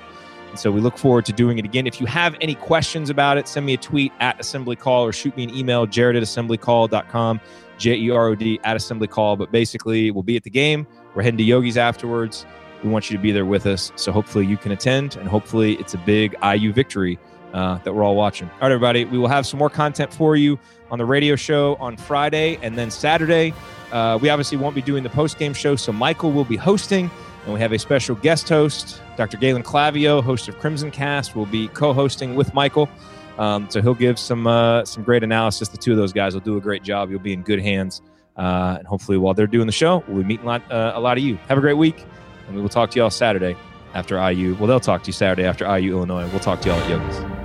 And so we look forward to doing it again. If you have any questions about it, send me a tweet at Assembly Call or shoot me an email, jerod at assemblycall.com, J E R O D at Assembly Call. But basically, we'll be at the game. We're heading to Yogi's afterwards. We want you to be there with us. So hopefully you can attend, and hopefully it's a big IU victory uh, that we're all watching. All right, everybody, we will have some more content for you on the radio show on Friday and then Saturday. Uh, we obviously won't be doing the post game show, so Michael will be hosting, and we have a special guest host, Dr. Galen Clavio, host of Crimson Cast, will be co-hosting with Michael. Um, so he'll give some uh, some great analysis. The two of those guys will do a great job. You'll be in good hands, uh, and hopefully, while they're doing the show, we'll be meeting a lot, uh, a lot of you. Have a great week, and we will talk to y'all Saturday after IU. Well, they'll talk to you Saturday after IU Illinois. We'll talk to y'all at Yogi's.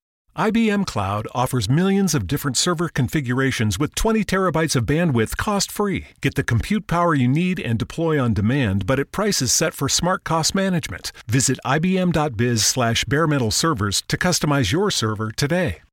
IBM Cloud offers millions of different server configurations with 20 terabytes of bandwidth cost free. Get the compute power you need and deploy on demand, but at prices set for smart cost management. Visit ibm.biz slash bare metal servers to customize your server today.